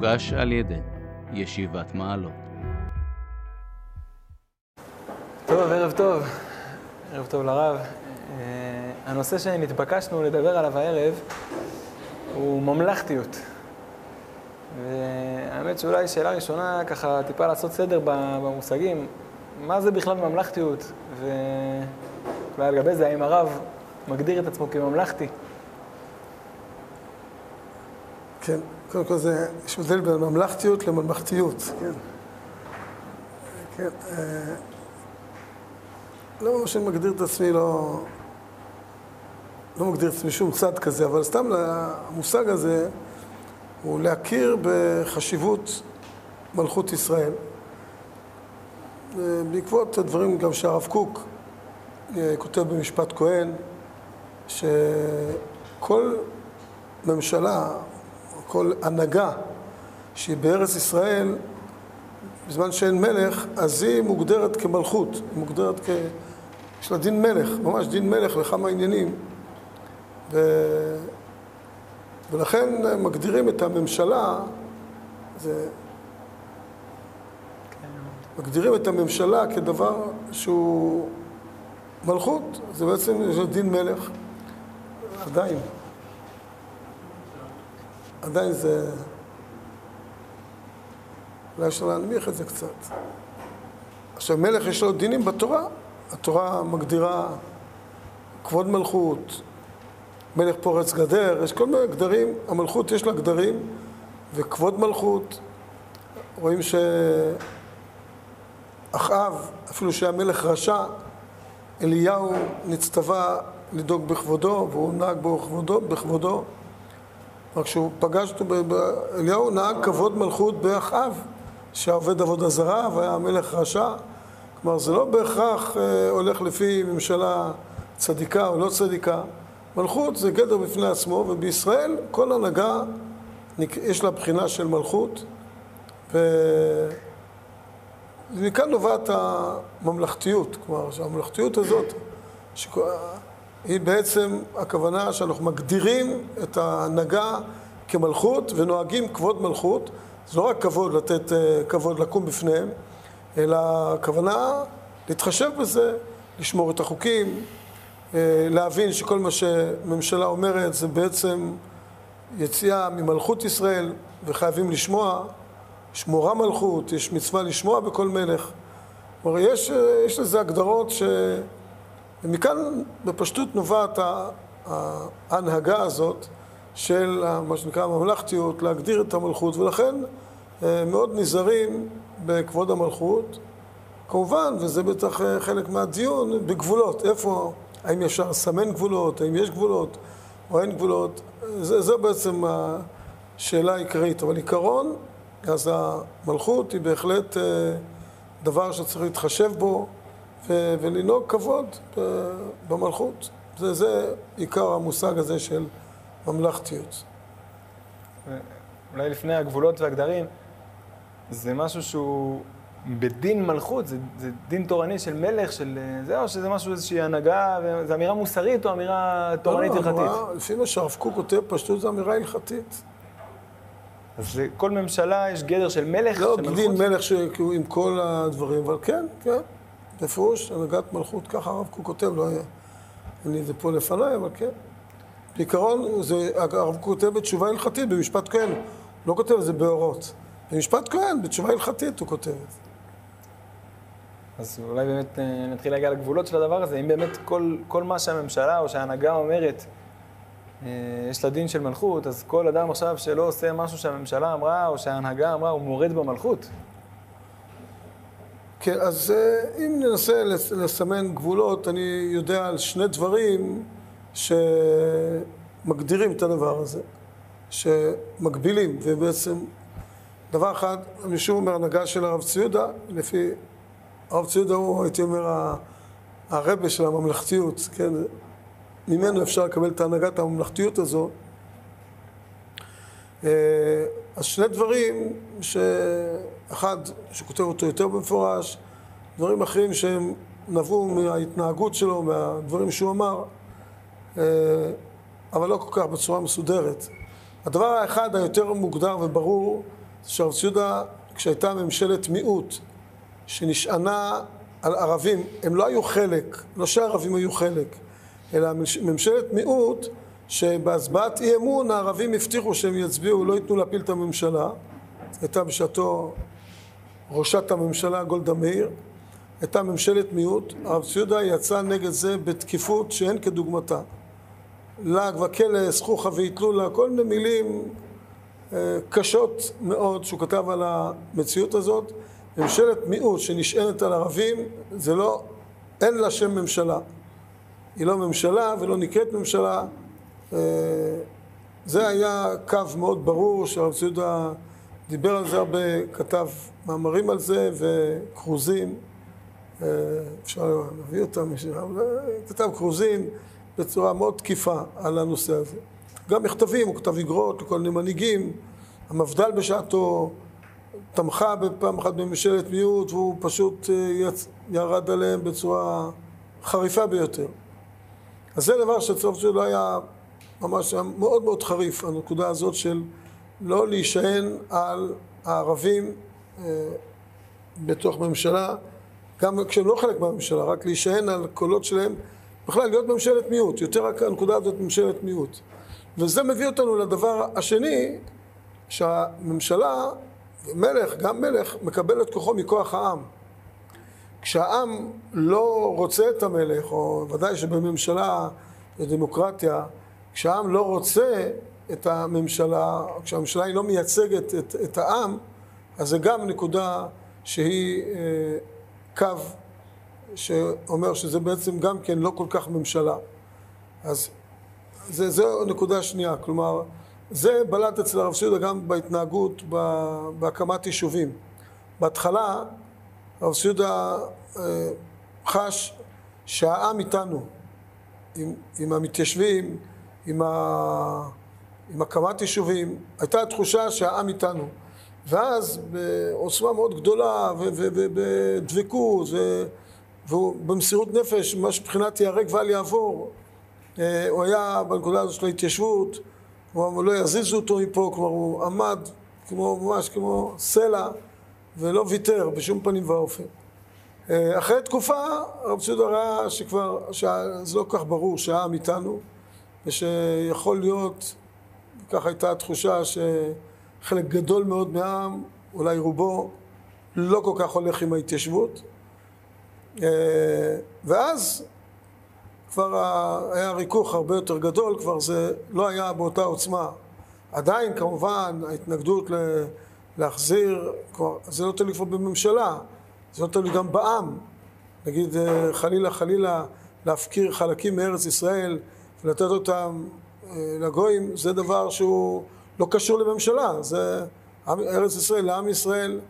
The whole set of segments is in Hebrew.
מוגש על ידי ישיבת מעלות. טוב, ערב טוב. ערב טוב לרב. אה, הנושא שנתבקשנו לדבר עליו הערב הוא ממלכתיות. והאמת שאולי שאלה ראשונה, ככה טיפה לעשות סדר במושגים, מה זה בכלל ממלכתיות? ואולי על גבי זה, האם הרב מגדיר את עצמו כממלכתי? כן, קודם כל זה, יש הבדל בין ממלכתיות לממלכתיות, כן. כן, אה, לא ממש אני מגדיר את עצמי, לא, לא מגדיר את עצמי שום צד כזה, אבל סתם המושג הזה הוא להכיר בחשיבות מלכות ישראל. בעקבות הדברים גם שהרב קוק אה, כותב במשפט כהן, שכל ממשלה, כל הנהגה שהיא בארץ ישראל, בזמן שאין מלך, אז היא מוגדרת כמלכות, היא מוגדרת כ... יש לה דין מלך, ממש דין מלך לכמה עניינים. ו... ולכן מגדירים את הממשלה, זה... מגדירים את הממשלה כדבר שהוא מלכות, זה בעצם דין מלך. עדיין. עדיין זה... אולי אפשר להנמיך את זה קצת. עכשיו, מלך יש לו דינים בתורה. התורה מגדירה כבוד מלכות, מלך פורץ גדר, יש כל מיני גדרים, המלכות יש לה גדרים, וכבוד מלכות. רואים שאחאב, אפילו שהיה מלך רשע, אליהו נצטווה לדאוג בכבודו, והוא נהג בכבודו, בכבודו. רק כשהוא פגש אותו, אליהו נהג כבוד מלכות באחאב, שעובד עבודה זרה והיה מלך רשע. כלומר, זה לא בהכרח אה, הולך לפי ממשלה צדיקה או לא צדיקה. מלכות זה גדר בפני עצמו, ובישראל כל הנהגה יש לה בחינה של מלכות, ומכאן נובעת הממלכתיות, כלומר שהממלכתיות הזאת, שכו... היא בעצם הכוונה שאנחנו מגדירים את ההנהגה כמלכות ונוהגים כבוד מלכות, זה לא רק כבוד לתת אה, כבוד לקום בפניהם, אלא הכוונה להתחשב בזה, לשמור את החוקים, אה, להבין שכל מה שממשלה אומרת זה בעצם יציאה ממלכות ישראל וחייבים לשמוע, שמורה מלכות, יש מצווה לשמוע בכל מלך. כלומר, יש, אה, יש לזה הגדרות ש... ומכאן בפשטות נובעת ההנהגה הזאת של מה שנקרא הממלכתיות, להגדיר את המלכות, ולכן אה, מאוד נזהרים בכבוד המלכות. כמובן, וזה בטח חלק מהדיון, בגבולות. איפה האם אפשר לסמן גבולות, האם יש גבולות או אין גבולות, זה, זה בעצם השאלה העיקרית. אבל עיקרון, אז המלכות היא בהחלט אה, דבר שצריך להתחשב בו ו- ולנהוג כבוד אה, במלכות. זה, זה עיקר המושג הזה של ממלכתיות. אולי לפני הגבולות והגדרים, זה משהו שהוא בדין מלכות, זה, זה דין תורני של מלך, של זה, או שזה משהו, איזושהי הנהגה, זו אמירה מוסרית או אמירה תורנית הלכתית? לא, לא, לפי מה שהרב קוק כותב, פשטות זו אמירה הלכתית. אז לכל ממשלה יש גדר של מלך, לא, של? לא, דין מלך שהוא עם כל הדברים, אבל כן, כן, בפירוש, הנהגת מלכות, ככה הרב קוק כותב, לא היה, את זה פה לפניי, אבל כן. בעיקרון, הרב קוק כותב בתשובה הלכתית, במשפט כהן, לא כותב את זה באורות. במשפט כהן, בתשובה הלכתית הוא כותב את זה. אז אולי באמת אה, נתחיל להגיע לגבולות של הדבר הזה, אם באמת כל, כל מה שהממשלה או שההנהגה אומרת, אה, יש לה דין של מלכות, אז כל אדם עכשיו שלא עושה משהו שהממשלה אמרה או שההנהגה אמרה, הוא מורד במלכות. כן, אז אה, אם ננסה לסמן גבולות, אני יודע על שני דברים שמגדירים את הדבר הזה, שמגבילים, ובעצם דבר אחד, אני שוב אומר, הנהגה של הרב ציודה, לפי הרב ציודה הוא, הייתי אומר, הרבה של הממלכתיות, כן? ממנו אפשר לקבל את הנהגת הממלכתיות הזו. אה, אז שני דברים, שאחד שכותב אותו יותר במפורש, דברים אחרים שהם נבעו מההתנהגות שלו, מהדברים שהוא אמר, אה, אבל לא כל כך בצורה מסודרת. הדבר האחד היותר מוגדר וברור שהרב ציודה, כשהייתה ממשלת מיעוט, שנשענה על ערבים, הם לא היו חלק, לא שהערבים היו חלק, אלא ממשלת מיעוט, שבהצבעת אי אמון הערבים הבטיחו שהם יצביעו, לא ייתנו להפיל את הממשלה. הייתה בשעתו ראשת הממשלה גולדה מאיר, הייתה ממשלת מיעוט, הרב ציודה יצא נגד זה בתקיפות שאין כדוגמתה. לעג וקלס, חוכא ואטלולא, כל מיני מילים אה, קשות מאוד שהוא כתב על המציאות הזאת. ממשלת מיעוט שנשענת על ערבים, זה לא, אין לה שם ממשלה. היא לא ממשלה ולא נקראת ממשלה. אה, זה היה קו מאוד ברור שהרב ציודה דיבר על זה הרבה, כתב מאמרים על זה וכרוזים. אה, אפשר להביא אותם, כתב כרוזים בצורה מאוד תקיפה על הנושא הזה. גם מכתבים, הוא כתב אגרות לכל מיני מנהיגים. המפד"ל בשעתו תמכה בפעם אחת בממשלת מיעוט והוא פשוט אה, יצ... ירד עליהם בצורה חריפה ביותר. אז זה דבר שצריך שלא היה ממש היה מאוד מאוד חריף, הנקודה הזאת של לא להישען על הערבים אה, בתוך ממשלה, גם כשהם לא חלק מהממשלה, רק להישען על קולות שלהם, בכלל להיות ממשלת מיעוט, יותר רק הנקודה הזאת ממשלת מיעוט. וזה מביא אותנו לדבר השני, שהממשלה, מלך, גם מלך, מקבל את כוחו מכוח העם. כשהעם לא רוצה את המלך, או ודאי שבממשלה, בדמוקרטיה, כשהעם לא רוצה את הממשלה, כשהממשלה היא לא מייצגת את, את העם, אז זה גם נקודה שהיא אה, קו שאומר שזה בעצם גם כן לא כל כך ממשלה. אז זה, זו נקודה שנייה, כלומר, זה בלט אצל הרב סיודה גם בהתנהגות בהקמת יישובים. בהתחלה הרב סיודה אה, חש שהעם איתנו, עם, עם המתיישבים, עם, ה, עם הקמת יישובים, הייתה תחושה שהעם איתנו. ואז בעוצמה מאוד גדולה ובדבקות והוא במסירות נפש, מה שבחינת ייהרג ואל יעבור, אה, הוא היה בנקודה הזאת של ההתיישבות, הוא לא יזיזו אותו מפה, כלומר הוא עמד כמו, ממש כמו סלע ולא ויתר בשום פנים ואופן. אה, אחרי תקופה הרב ציודה ראה שכבר, שזה לא כל כך ברור שהעם איתנו ושיכול להיות, ככה הייתה התחושה שחלק גדול מאוד מהעם, אולי רובו, לא כל כך הולך עם ההתיישבות אה, ואז כבר היה ריכוך הרבה יותר גדול, כבר זה לא היה באותה עוצמה. עדיין כמובן ההתנגדות להחזיר, כבר, זה לא תלוי כבר בממשלה, זה לא תלוי גם בעם. נגיד אה, חלילה חלילה להפקיר חלקים מארץ ישראל ולתת אותם אה, לגויים, זה דבר שהוא לא קשור לממשלה, זה ארץ ישראל, לעם ישראל.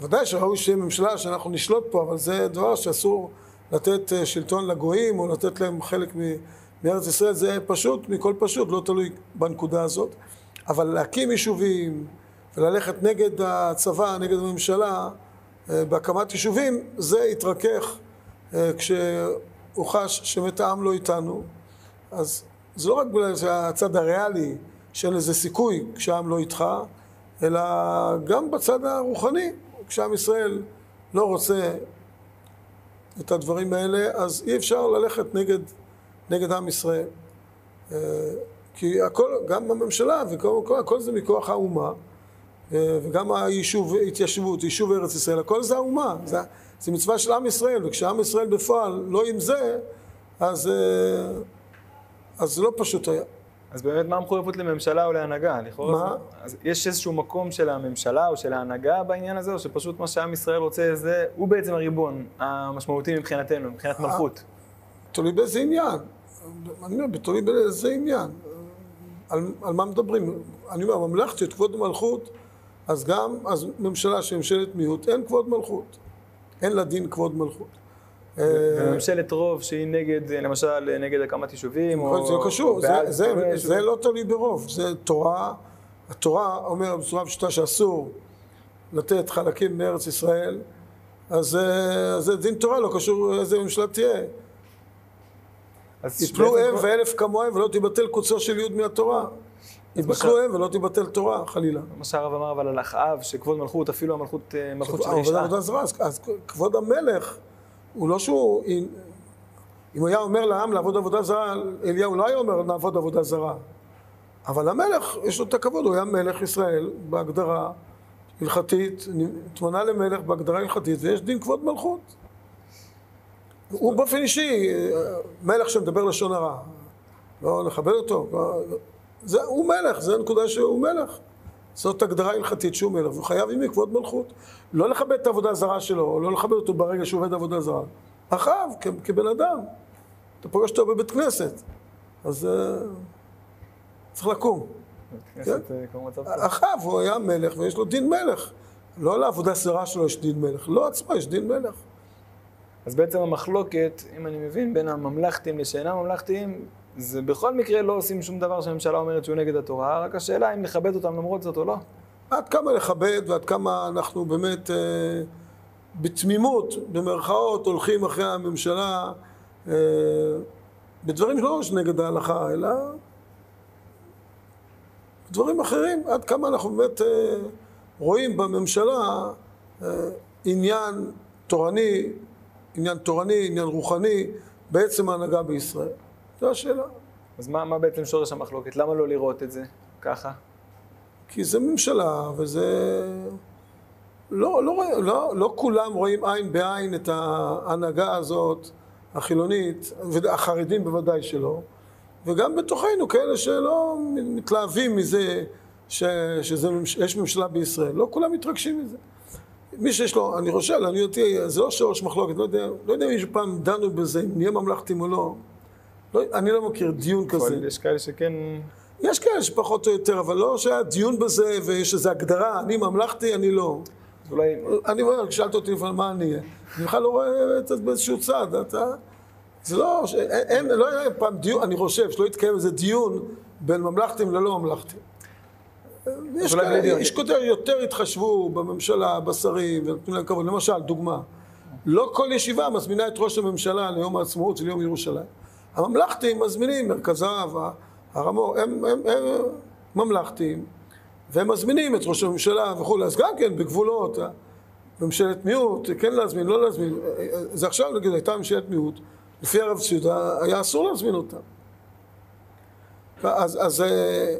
ודאי שראוי שיהיה ממשלה שאנחנו נשלוט פה, אבל זה דבר שאסור לתת אה, שלטון לגויים או לתת להם חלק מארץ ישראל, זה פשוט, מכל פשוט, לא תלוי בנקודה הזאת. אבל להקים יישובים וללכת נגד הצבא, נגד הממשלה, אה, בהקמת יישובים, זה התרכך כשהוא חש שמת העם לא איתנו. אז זה לא רק בגלל שהצד הריאלי שאין לזה סיכוי כשהעם לא איתך, אלא גם בצד הרוחני, כשעם ישראל לא רוצה את הדברים האלה, אז אי אפשר ללכת נגד, נגד עם ישראל. אה, כי הכל, גם הממשלה הכל זה מכוח האומה, אה, וגם היישוב, התיישבות, יישוב ארץ ישראל, הכל זה האומה, זה, זה מצווה של עם ישראל, וכשעם ישראל בפועל לא עם זה, אז, אה, אז זה לא פשוט היה. אז באמת מה המחויבות לממשלה או להנהגה? לכאורה מה? אז יש איזשהו מקום של הממשלה או של ההנהגה בעניין הזה, או שפשוט מה שעם ישראל רוצה זה, הוא בעצם הריבון המשמעותי מבחינתנו, מבחינת מלכות? תלוי באיזה עניין. אני אומר, תלוי באיזה עניין. על, על מה מדברים? אני אומר, ממלכתיות, כבוד מלכות, אז גם, אז ממשלה שהיא ממשלת מיעוט, אין כבוד מלכות. אין לה דין כבוד מלכות. וממשלת רוב שהיא נגד, למשל, נגד הקמת יישובים, או... זה לא קשור, זה, לא תלוי ברוב, זה תורה, התורה אומרת בצורה פשוטה שאסור לתת חלקים מארץ ישראל, אז זה דין תורה, לא קשור איזה ממשלה תהיה. יפלו הם ואלף כמוהם ולא תיבטל קוצו של יוד מהתורה. ייבטלו הם ולא תיבטל תורה, חלילה. מה שהרב אמר אבל על אחאב, שכבוד מלכות, אפילו המלכות אה, מלכות של אז, אז כבוד המלך, הוא לא שהוא, אם, הוא היה אומר לעם לעבוד עבודה זרה, אליהו לא היה אומר נעבוד עבודה זרה. אבל המלך, יש לו את הכבוד, הוא היה מלך ישראל בהגדרה הלכתית, התמנה למלך בהגדרה הלכתית, ויש דין כבוד מלכות. הוא באופן אישי, מלך שמדבר לשון הרע. לא נכבד אותו. לא- זה, הוא מלך, זו הנקודה שהוא מלך. זאת הגדרה הלכתית שהוא מלך, והוא חייב עם כבוד מלכות. לא לכבד את העבודה הזרה שלו, לא לכבד אותו ברגע שהוא עובד עבודה זרה. כ- כבן אדם. אתה פוגש אותו בבית כנסת, אז אה, צריך לקום. כנסת, אה. אחאב, הוא היה מלך ויש לו דין מלך. לא לעבודה זרה שלו יש דין מלך, לא עצמו יש דין מלך. אז בעצם המחלוקת, אם אני מבין, בין הממלכתיים לשאינם ממלכתיים, זה בכל מקרה לא עושים שום דבר שהממשלה אומרת שהוא נגד התורה, רק השאלה אם נכבד אותם למרות זאת או לא. עד כמה לכבד ועד כמה אנחנו באמת אה, בתמימות, במרכאות, הולכים אחרי הממשלה אה, בדברים לא נגד ההלכה, אלא דברים אחרים, עד כמה אנחנו באמת אה, רואים בממשלה אה, עניין תורני, עניין תורני, עניין רוחני, בעצם ההנהגה בישראל. זו השאלה. אז מה, מה בעצם שורש המחלוקת? למה לא לראות את זה ככה? כי זה ממשלה, וזה... לא, לא, רואה- לא, לא כולם רואים עין בעין את ההנהגה הזאת, החילונית, והחרדים בוודאי שלא, וגם בתוכנו כאלה שלא מתלהבים מזה ש, שזה, ממש- יש ממשלה בישראל, לא כולם מתרגשים מזה. מי שיש לו, אני חושב, אני אותי, זה לא שורש מחלוקת, לא יודע, לא יודע אם פעם דנו בזה, אם נהיה ממלכתיים או לא. לא אני לא מכיר דיון כזה. יש כאלה שכן... יש כאלה שפחות או יותר, אבל לא שהיה דיון בזה ויש איזו הגדרה, אני ממלכתי, אני לא. אולי... אני אומר, כשאלת אותי לפעמים מה אני אהיה, אני בכלל לא רואה את זה באיזשהו צד, אתה... זה לא, ש- אין, לא היה פעם דיון, אני חושב, שלא יתקיים איזה דיון בין ממלכתיים ללא ממלכתיים. יש כאלה. יש יותר, יותר התחשבו בממשלה, בשרים, ונתנו להם כבוד. למשל, דוגמה, לא כל ישיבה מזמינה את ראש הממשלה ליום העצמאות וליום ירושלים. הממלכתיים מזמינים, מרכז הרב, הרמו, הם, הם, הם ממלכתיים, והם מזמינים את ראש הממשלה וכולי, אז גם כן בגבולות, ממשלת מיעוט, כן להזמין, לא להזמין, זה עכשיו נגיד הייתה ממשלת מיעוט, לפי הרב ציודה היה אסור להזמין אותה. אז, אז, אה,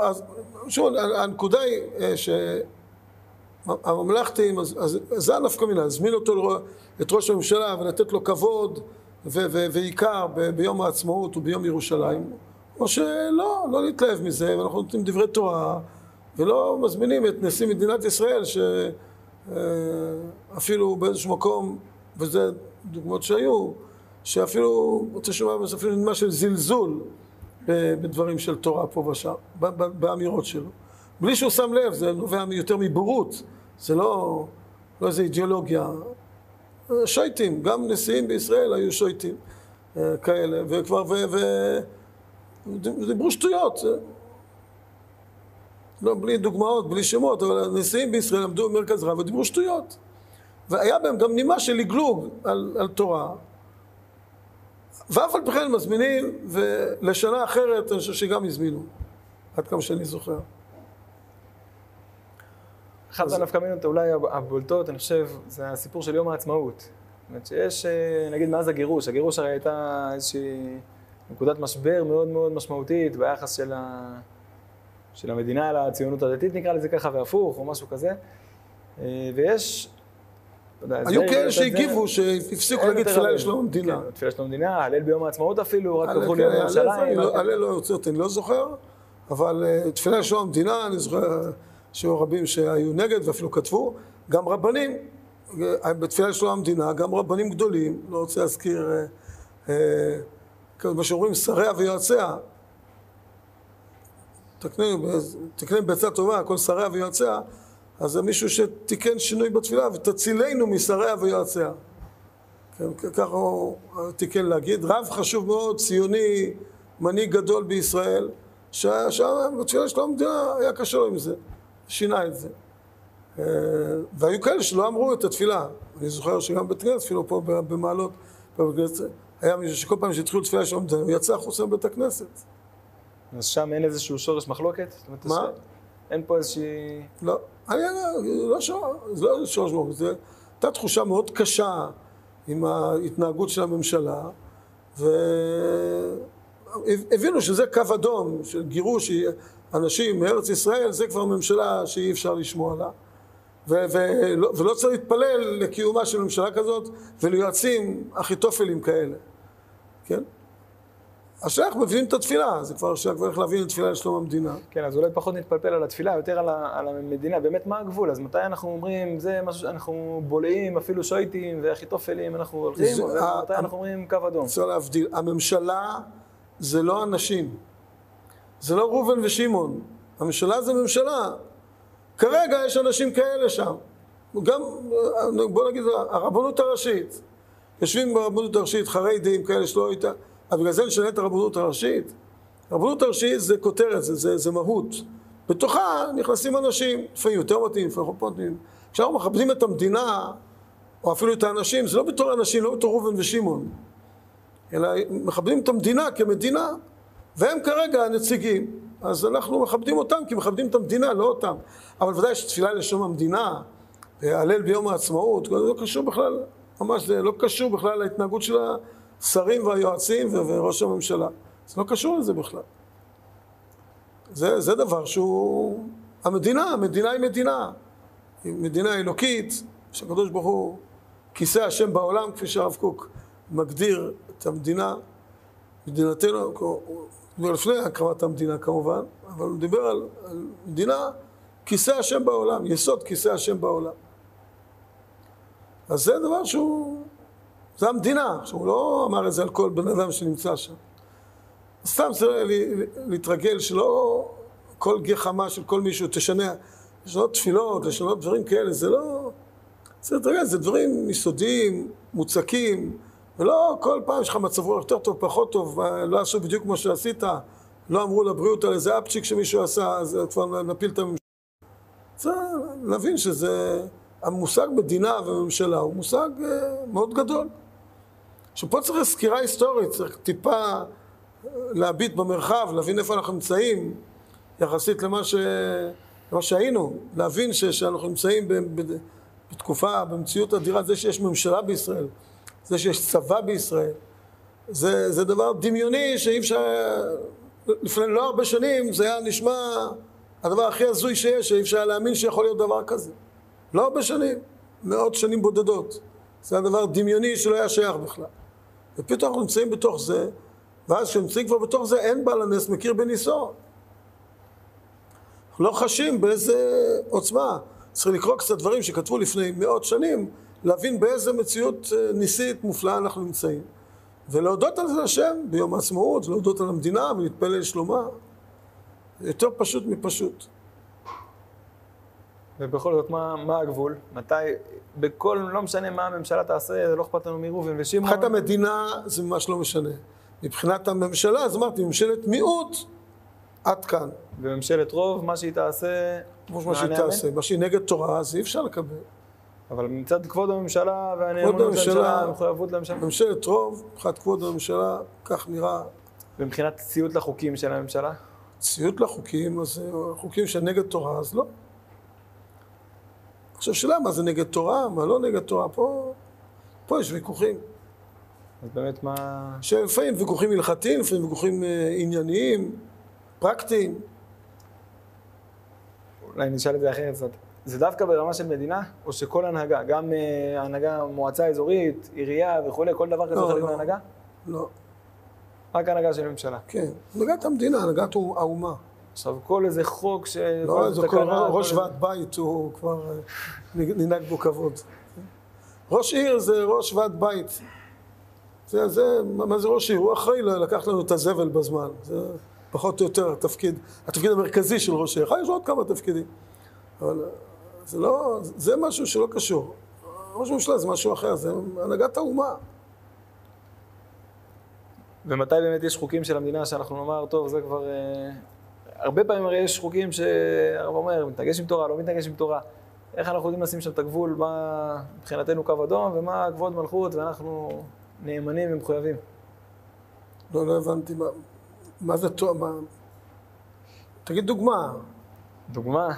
אז שוב, הנקודה היא אה, שהממלכתיים, אז, אז זה הנפקא מינה, להזמין אותו, את ראש הממשלה ולתת לו כבוד ועיקר ביום העצמאות וביום ירושלים, או שלא, לא להתלהב מזה, ואנחנו נותנים דברי תורה, ולא מזמינים את נשיא מדינת ישראל, שאפילו באיזשהו מקום, וזה דוגמאות שהיו, שאפילו, רוצה שמע, אפילו נדמה של זלזול בדברים של תורה פה ושם, באמירות שלו. בלי שהוא שם לב, זה נובע יותר מבורות, זה לא, לא איזה אידיאולוגיה. שויטים, גם נשיאים בישראל היו שויטים אה, כאלה, וכבר, ו... ו... דיברו שטויות. לא, בלי דוגמאות, בלי שמות, אבל הנשיאים בישראל עמדו במרכז רב ודיברו שטויות. והיה בהם גם נימה של לגלוג על, על תורה. ואף על פי כן מזמינים, ולשנה אחרת אני חושב שגם הזמינו, עד כמה שאני זוכר. אחת הנפקא מינות אולי הבולטות, אני חושב, זה הסיפור של יום העצמאות. זאת אומרת שיש, אה, נגיד מאז הגירוש, הגירוש הרי הייתה איזושהי נקודת משבר מאוד מאוד משמעותית ביחס של, ה... של המדינה לציונות הדתית, נקרא לזה ככה, והפוך, או משהו כזה. אה, ויש... היו כאלה שהגיבו, שהפסיקו להגיד תפילה. לשלום המדינה. כן, תפילה שלום המדינה, הלל ביום העצמאות אפילו, רק קבעו כן, ליום ירושלים. לא- הלל לא יוצא אותי, אני לא זוכר, אבל אה, תפילה לשלום המדינה, אני זוכר שהיו רבים שהיו נגד ואפילו כתבו, גם רבנים, אה, בתפילה לשלום המדינה, גם רבנים גדולים, לא רוצה להזכיר, אה, אה, כמו שאומרים, שריה ויועציה, תקני בעצה טובה, כל שריה ויועציה, אז זה מישהו שתיקן שינוי בתפילה, ותצילנו משריה ויועציה. כן, ככה הוא תיקן להגיד. רב חשוב מאוד, ציוני, מנהיג גדול בישראל, שהיה בתפילה של המדינה היה קשה לו עם זה, שינה את זה. אה, והיו כאלה שלא אמרו את התפילה. אני זוכר שגם בית כנסת, אפילו פה במעלות, בבית היה מישהו שכל פעם שהתחילו תפילה המדינה, הוא יצא החוצה מבית הכנסת. אז שם אין איזשהו שורש מחלוקת? מה? אין פה איזושהי... לא, אני לא, לא שור, זה לא שורש מחלוקת, זה הייתה תחושה מאוד קשה עם ההתנהגות של הממשלה, והבינו שזה קו אדום של גירוש אנשים מארץ ישראל, זה כבר ממשלה שאי אפשר לשמוע לה. ו- ולא, ולא צריך להתפלל לקיומה של ממשלה כזאת וליועצים אחיתופלים כאלה, כן? עכשיו אנחנו מבינים את התפילה, זה כבר עכשיו כבר איך להבין את התפילה לשלום המדינה. כן, אז אולי פחות נתפלפל על התפילה, יותר על, ה, על המדינה. באמת, מה הגבול? אז מתי אנחנו אומרים, זה משהו שאנחנו בולעים, אפילו שויטים ואחיתופלים, אנחנו הולכים, ומתי ה- אנחנו אומרים קו אדום? צריך להבדיל. הממשלה זה לא אנשים. זה לא ראובן ושמעון. הממשלה זה ממשלה. כרגע יש אנשים כאלה שם. גם, בוא נגיד, הרבנות הראשית. יושבים ברבנות הראשית חרדים, כאלה שלא הייתה... אז בגלל זה נשנה את הרבנות הראשית. הרבנות הראשית זה כותרת, זה, זה, זה מהות. בתוכה נכנסים אנשים, לפעמים יותר מתאים, לפעמים פחות מתאים. כשאנחנו מכבדים את המדינה, או אפילו את האנשים, זה לא בתור אנשים, לא בתור ראובן ושמעון. אלא מכבדים את המדינה כמדינה, והם כרגע הנציגים. אז אנחנו מכבדים אותם כי מכבדים את המדינה, לא אותם. אבל ודאי שתפילה לשם המדינה, הלל ביום העצמאות, זה לא קשור בכלל, ממש זה לא קשור בכלל להתנהגות של השרים והיועצים וראש הממשלה. זה לא קשור לזה בכלל. זה, זה דבר שהוא... המדינה, המדינה היא מדינה. היא מדינה אלוקית, שהקדוש ברוך הוא כיסא השם בעולם, כפי שהרב קוק מגדיר את המדינה, מדינתנו, דיבר לפני הקמת המדינה כמובן, אבל הוא דיבר על, על מדינה, כיסא השם בעולם, יסוד כיסא השם בעולם. אז זה דבר שהוא, זה המדינה, עכשיו הוא לא אמר את זה על כל בן אדם שנמצא שם. סתם לה- להתרגל שלא כל גחמה של כל מישהו תשנה, לשנות תפילות, לשנות דברים כאלה, זה לא... צריך להתרגל, זה דברים יסודיים, מוצקים, ולא כל פעם יש לך מצב רוח יותר טוב, פחות טוב, לא עשו בדיוק כמו שעשית, לא אמרו לבריאות על איזה אפצ'יק שמישהו עשה, אז כבר נפיל את הממשלה. צריך להבין שזה, המושג מדינה וממשלה הוא מושג אה, מאוד גדול. עכשיו פה צריך סקירה היסטורית, צריך טיפה אה, להביט במרחב, להבין איפה אנחנו נמצאים, יחסית למה, ש... למה שהיינו, להבין ש... שאנחנו נמצאים ב... בתקופה, במציאות אדירה, זה שיש ממשלה בישראל, זה שיש צבא בישראל, זה, זה דבר דמיוני שאי אפשר... לפני לא הרבה שנים זה היה נשמע הדבר הכי הזוי שיש, שאי אפשר להאמין שיכול להיות דבר כזה. לא הרבה שנים, מאות שנים בודדות. זה היה דבר דמיוני שלא היה שייך בכלל. ופתאום אנחנו נמצאים בתוך זה, ואז כשנמצאים כבר בתוך זה, אין בעל הנס מכיר בניסו. אנחנו לא חשים באיזה עוצמה. צריך לקרוא קצת דברים שכתבו לפני מאות שנים, להבין באיזה מציאות אה, ניסית מופלאה אנחנו נמצאים. ולהודות על זה השם ביום העצמאות, להודות על המדינה ולהתפלל לשלומה. יותר פשוט מפשוט. ובכל זאת, מה, מה הגבול? מתי, בכל, לא משנה מה הממשלה תעשה, זה לא אכפת לנו מראובן ושמעון. מבחינת המדינה זה ממש לא משנה. מבחינת הממשלה, אז אמרתי, ממשלת מיעוט, עד כאן. וממשלת רוב, מה שהיא תעשה... כמו מה שהיא. תעשה. מה שהיא נגד תורה, אז אי אפשר לקבל. אבל מצד כבוד הממשלה והנאמנות לממשלה, המחויבות לממשלה. ממשלת רוב, מבחינת כבוד הממשלה, כך נראה ומבחינת ציות לחוקים של הממשלה? ציות לחוקים, אז אה, חוקים שנגד תורה, אז לא. עכשיו, שאלה מה זה נגד תורה, מה לא נגד תורה, פה, פה יש ויכוחים. אז באמת מה... שלפעמים ויכוחים הלכתיים, לפעמים ויכוחים אה, ענייניים, פרקטיים. אולי נשאל את זה אחרת קצת. זה דווקא ברמה של מדינה, או שכל הנהגה, גם אה, הנהגה, מועצה אזורית, עירייה וכולי, כל דבר כזה לא, חלק לא. מהנהגה? לא, רק הנהגה של ממשלה. כן. הנהגת המדינה, הנהגת האומה. עכשיו, כל איזה חוק ש... לא, איזה זה כל ראש ועד בית, הוא כבר אה, ננהג בו כבוד. ראש עיר זה ראש ועד בית. זה, זה, מה זה ראש עיר? הוא אחראי לקח לנו את הזבל בזמן. זה פחות או יותר התפקיד, התפקיד המרכזי של ראש עיר. אחר יש עוד כמה תפקידים. אבל זה לא, זה משהו שלא קשור. ראש ממשלה זה משהו אחר, זה הנהגת האומה. ומתי באמת יש חוקים של המדינה שאנחנו נאמר, טוב, זה כבר... אה, הרבה פעמים הרי יש חוקים שהרב אומר, מתנגש עם תורה, לא מתנגש עם תורה. איך אנחנו יודעים לשים שם את הגבול, מה מבחינתנו קו אדום, ומה כבוד מלכות, ואנחנו נאמנים ומחויבים. לא, לא הבנתי מה, מה זה תורה, מה... תגיד דוגמה. דוגמה,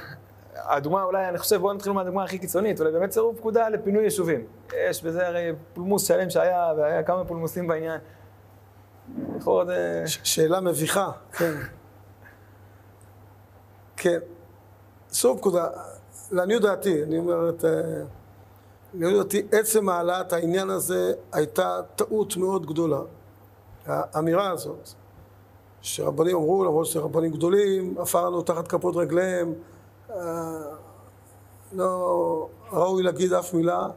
הדוגמה אולי, אני חושב, בואו נתחיל מהדוגמה הכי קיצונית, אולי באמת סירוב פקודה לפינוי יישובים. יש בזה הרי פולמוס שלם שהיה, והיה כמה פולמוסים בעניין. לכאורה זה... שאלה מביכה, כן. כן. סירוב פקודה, לעניות דעתי, אני אומר את... אה, לעניות דעתי, עצם העלאת העניין הזה הייתה טעות מאוד גדולה. האמירה הזאת, שרבנים אמרו, למרות שזה רבנים גדולים, עפר לנו תחת כפות רגליהם, לא ראוי להגיד אף מילה,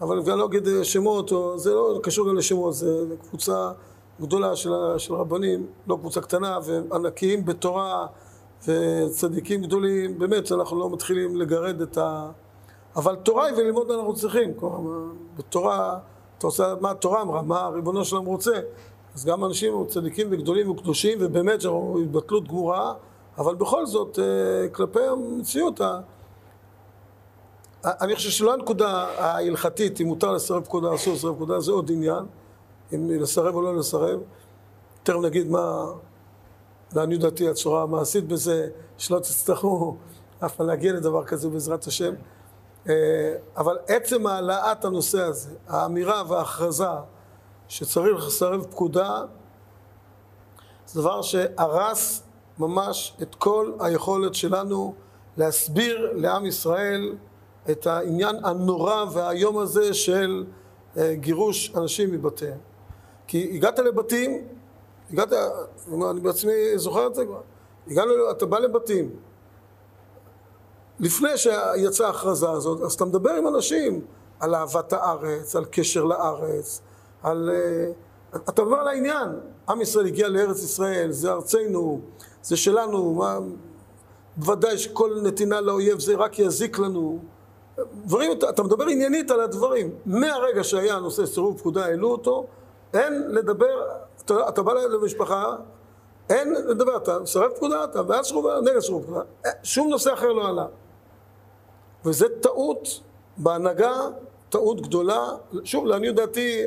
אבל גם לא להגיד שמות, או, זה לא קשור גם לשמות, זה קבוצה גדולה של, של רבנים, לא קבוצה קטנה, וענקיים בתורה, וצדיקים גדולים, באמת, אנחנו לא מתחילים לגרד את ה... אבל תורה היא וללמוד אנחנו צריכים, כלומר, בתורה, אתה לדעת מה התורה אמרה, מה ריבונו שלם רוצה, אז גם אנשים צדיקים וגדולים וקדושים, ובאמת שאנחנו התבטלות גמורה, אבל בכל זאת, אה, כלפי המציאות, אני חושב שלא הנקודה ההלכתית, אם מותר לסרב פקודה, אסור לסרב פקודה, זה עוד עניין, אם לסרב או לא לסרב. תכף נגיד מה, לעניות דעתי, הצורה המעשית בזה, שלא תצטרכו אף פעם להגיע לדבר כזה בעזרת השם. אה, אבל עצם העלאת הנושא הזה, האמירה וההכרזה שצריך לסרב פקודה, זה דבר שהרס ממש את כל היכולת שלנו להסביר לעם ישראל את העניין הנורא והאיום הזה של אה, גירוש אנשים מבתיהם. כי הגעת לבתים, הגעת, אני בעצמי זוכר את זה כבר, הגענו, אתה בא לבתים, לפני שיצאה ההכרזה הזאת, אז אתה מדבר עם אנשים על אהבת הארץ, על קשר לארץ, על... אה, אתה מדבר על העניין. עם ישראל הגיע לארץ ישראל, זה ארצנו, זה שלנו, מה... בוודאי שכל נתינה לאויב זה רק יזיק לנו. דברים, אתה, מדבר עניינית על הדברים. מהרגע שהיה הנושא סירוב פקודה, העלו אותו, אין לדבר, אתה, אתה בא למשפחה, אין לדבר, אתה מסרב פקודה, אתה בעד סירוב, נגד סירוב פקודה. אה, שום נושא אחר לא עלה. וזה טעות בהנהגה, טעות גדולה. שוב, לעניות דעתי,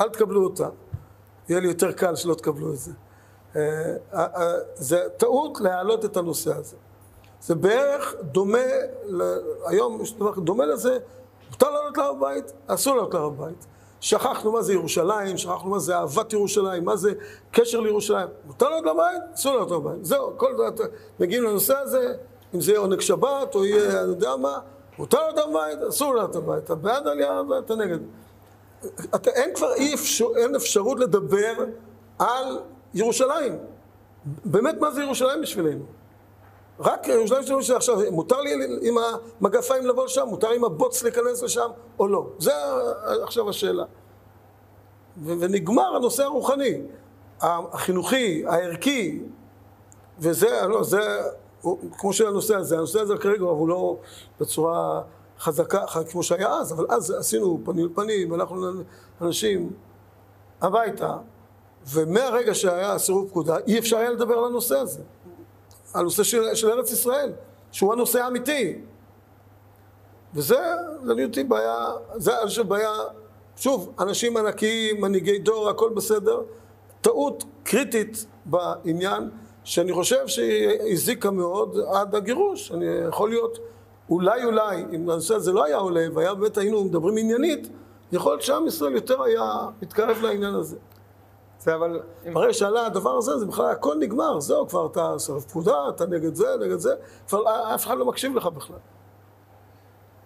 אל תקבלו אותה. יהיה לי יותר קל שלא תקבלו את זה. אה, אה, זה טעות להעלות את הנושא הזה. זה בערך דומה, ל- היום יש דבר דומה לזה, מותר לעלות להר הבית, אסור לעלות להר הבית. שכחנו מה זה ירושלים, שכחנו מה זה אהבת ירושלים, מה זה קשר לירושלים. מותר לעלות להר הבית, אסור לעלות להר הבית. זהו, כל זה, מגיעים לנושא הזה, אם זה יהיה עונג שבת או יהיה, אני יודע מה, מותר לעלות להר הבית, אסור לעלות להר הבית. אתה בעד עלייה, אתה נגד. אתה, אין כבר אי אפשר, אין אפשרות לדבר על ירושלים. באמת, מה זה ירושלים בשבילנו? רק ירושלים שלנו שעכשיו, מותר לי עם המגפיים לבוא לשם? מותר עם הבוץ להיכנס לשם או לא? זה עכשיו השאלה. ונגמר הנושא הרוחני, החינוכי, הערכי, וזה, לא, זה, כמו שהנושא הזה, הנושא הזה כרגע הוא לא בצורה חזקה, כמו שהיה אז, אבל אז עשינו פנים אל פנים, הלכנו לאנשים הביתה, ומהרגע שהיה סירוב פקודה, אי אפשר היה לדבר על הנושא הזה. הנושא של, של ארץ ישראל, שהוא הנושא האמיתי. וזה, אותי, בעיה, זה, אני חושב, בעיה, שוב, אנשים ענקיים, מנהיגי דור, הכל בסדר. טעות קריטית בעניין, שאני חושב שהיא הזיקה מאוד עד הגירוש. אני יכול להיות, אולי אולי, אם הנושא הזה לא היה עולה, והיה באמת היינו מדברים עניינית, יכול להיות שעם ישראל יותר היה מתקרב לעניין הזה. זה אבל... ברגע שעלה הדבר הזה, זה בכלל הכל נגמר, זהו, כבר אתה סרב פקודה, אתה נגד זה, נגד זה, כבר אף אחד לא מקשיב לך בכלל.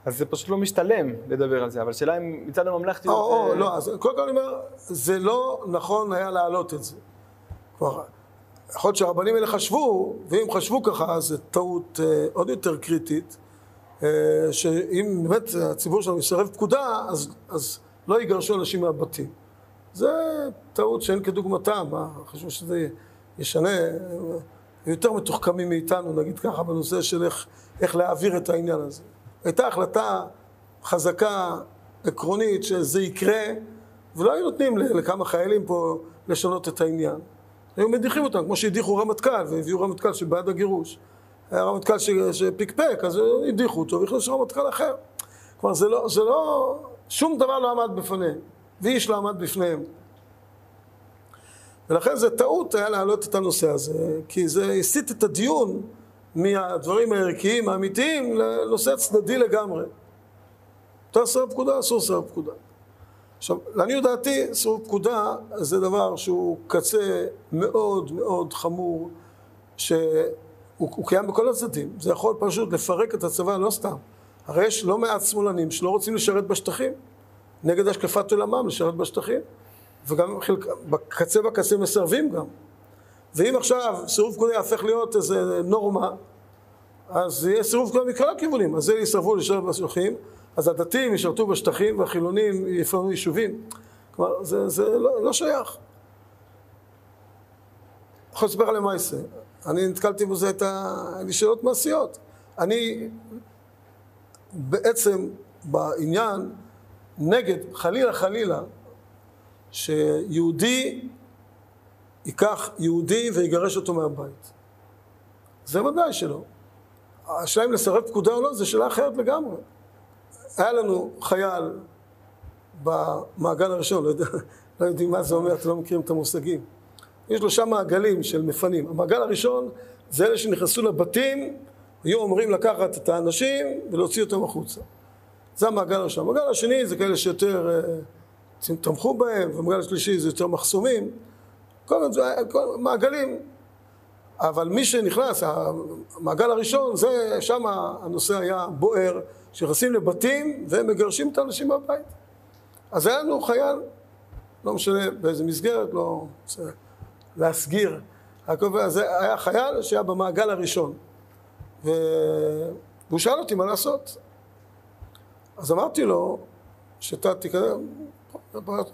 אז זה פשוט לא משתלם לדבר על זה, אבל שאלה אם מצד הממלכתיות... או, או, אה, לא, אז קודם כל אני אומר, זה לא נכון היה להעלות את זה. כלומר, יכול להיות שהרבנים האלה חשבו, ואם חשבו ככה, זו טעות אה, עוד יותר קריטית, אה, שאם באמת הציבור שלנו יסרב פקודה, אז, אז לא יגרשו אנשים מהבתים. זה טעות שאין כדוגמתה, מה, חשבו שזה ישנה, הם יותר מתוחכמים מאיתנו, נגיד ככה, בנושא של איך, איך להעביר את העניין הזה. הייתה החלטה חזקה, עקרונית, שזה יקרה, ולא היו נותנים לכמה חיילים פה לשנות את העניין. היו מדיחים אותם, כמו שהדיחו רמטכ"ל, והביאו רמטכ"ל שבעד הגירוש. היה רמטכ"ל ש- שפיקפק, אז הדיחו אותו והכניסו רמטכ"ל אחר. כלומר, זה לא, זה לא, שום דבר לא עמד בפניהם, ואיש לא עמד בפניהם. ולכן זה טעות היה להעלות את הנושא הזה, כי זה הסיט את הדיון מהדברים הערכיים האמיתיים לנושא צדדי לגמרי. אתה סירב פקודה, אסור סירב פקודה. עכשיו, לעניות דעתי, סירוב פקודה זה דבר שהוא קצה מאוד מאוד חמור, שהוא קיים בכל הצדדים. זה יכול פשוט לפרק את הצבא, לא סתם. הרי יש לא מעט שמאלנים שלא רוצים לשרת בשטחים, נגד השקפת עולמם לשרת בשטחים, וגם חלק, בקצה בקצה מסרבים גם. ואם עכשיו סירוב פקודה יהפך להיות איזה נורמה, אז יהיה סירוב פקודה מכל הכיוונים. אז זה יסרבו לשרת בשטחים, אז הדתיים ישרתו בשטחים והחילונים יפנו יישובים. כלומר, זה, זה לא, לא שייך. יכול לספר עליהם מה יעשה. אני נתקלתי בזה את ה... לי שאלות מעשיות. אני בעצם בעניין נגד, חלילה חלילה, שיהודי ייקח יהודי ויגרש אותו מהבית. זה ודאי שלא. השאלה אם לסרב פקודה או לא, זו שאלה אחרת לגמרי. היה לנו חייל במעגל הראשון, לא, יודע, לא יודעים מה זה אומר, אתם לא מכירים את המושגים. יש לו שם מעגלים של מפנים. המעגל הראשון זה אלה שנכנסו לבתים, היו אומרים לקחת את האנשים ולהוציא אותם החוצה. זה המעגל הראשון. המעגל השני זה כאלה שיותר uh, תמכו בהם, והמעגל השלישי זה יותר מחסומים. כל מיני מעגלים. אבל מי שנכנס, המעגל הראשון, זה, שם הנושא היה בוער, שנכנסים לבתים והם מגרשים את האנשים מהבית. אז היה לנו חייל, לא משנה באיזה מסגרת, לא רוצה להסגיר. זה היה חייל שהיה במעגל הראשון. והוא שאל אותי מה לעשות. אז אמרתי לו, שאתה תיכנס,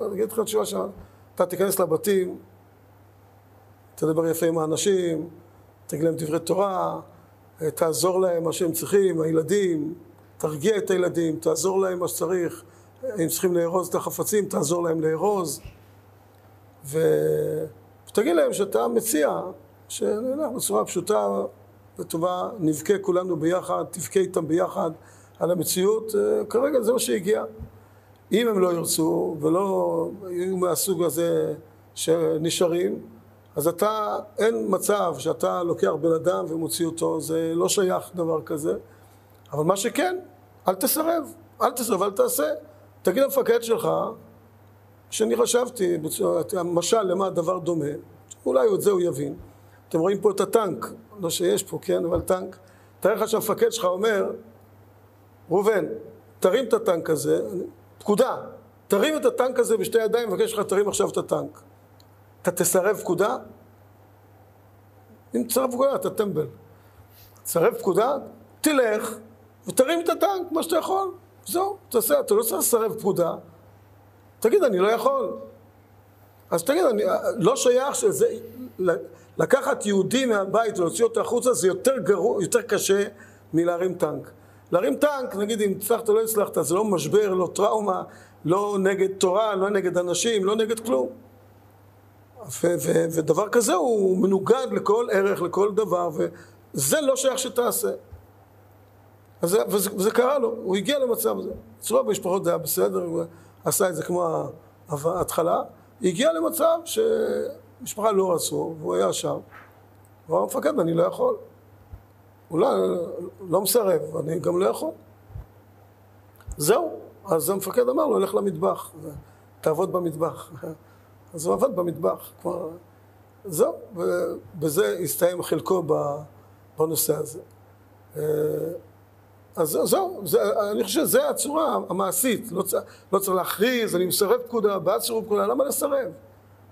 אני אגיד לך תשובה שם, אתה תיכנס לבתים, תדבר יפה עם האנשים, תגיד להם דברי תורה, תעזור להם מה שהם צריכים, הילדים, תרגיע את הילדים, תעזור להם מה שצריך, אם צריכים לארוז את החפצים, תעזור להם לארוז, ו... ותגיד להם שאתה מציע שנלך בצורה פשוטה וטובה, נבכה כולנו ביחד, תבכה איתם ביחד על המציאות, כרגע זה מה שהגיע. אם הם לא ירצו ולא יהיו מהסוג הזה שנשארים, אז אתה, אין מצב שאתה לוקח בן אדם ומוציא אותו, זה לא שייך דבר כזה. אבל מה שכן, אל תסרב, אל תסרב, אל תעשה. תגיד למפקד שלך, שאני חשבתי, משל למה הדבר דומה, אולי את זה הוא יבין. אתם רואים פה את הטנק, לא שיש פה, כן, אבל טנק. תאר לך שהמפקד שלך אומר, ראובן, תרים את הטנק הזה, פקודה, תרים את הטנק הזה בשתי ידיים, מבקש לך תרים עכשיו את הטנק. אתה תסרב פקודה? אם תסרב פקודה, אתה טמבל. תסרב פקודה, תלך ותרים את הטנק, מה שאתה יכול. זהו, תעשה, אתה לא צריך לסרב פקודה. תגיד, אני לא יכול. אז תגיד, אני, לא שייך שזה, לקחת יהודי מהבית ולהוציא אותו החוצה זה יותר גרוע, יותר קשה מלהרים טנק. להרים טנק, נגיד אם הצלחת או לא הצלחת, זה לא משבר, לא טראומה, לא נגד תורה, לא נגד אנשים, לא נגד כלום. ו- ו- ודבר כזה הוא מנוגד לכל ערך, לכל דבר, וזה לא שייך שתעשה. וזה, וזה, וזה קרה לו, הוא הגיע למצב הזה. אצלו במשפחות זה היה בסדר, הוא עשה את זה כמו ההתחלה. הגיע למצב שמשפחה לא רצו, והוא היה שם. הוא אמר, מפקד, אני לא יכול. הוא לא, מסרב, אני גם לא יכול. זהו. אז המפקד אמר לו, לך למטבח, תעבוד במטבח. אז הוא עבד במטבח. כלומר, זהו, ובזה הסתיים חלקו בנושא הזה. אה, אז זהו, זה, אני חושב שזו הצורה המעשית, לא, לא צריך להכריז, אני מסרב פקודה, בעד סירוב פקודה, למה לסרב?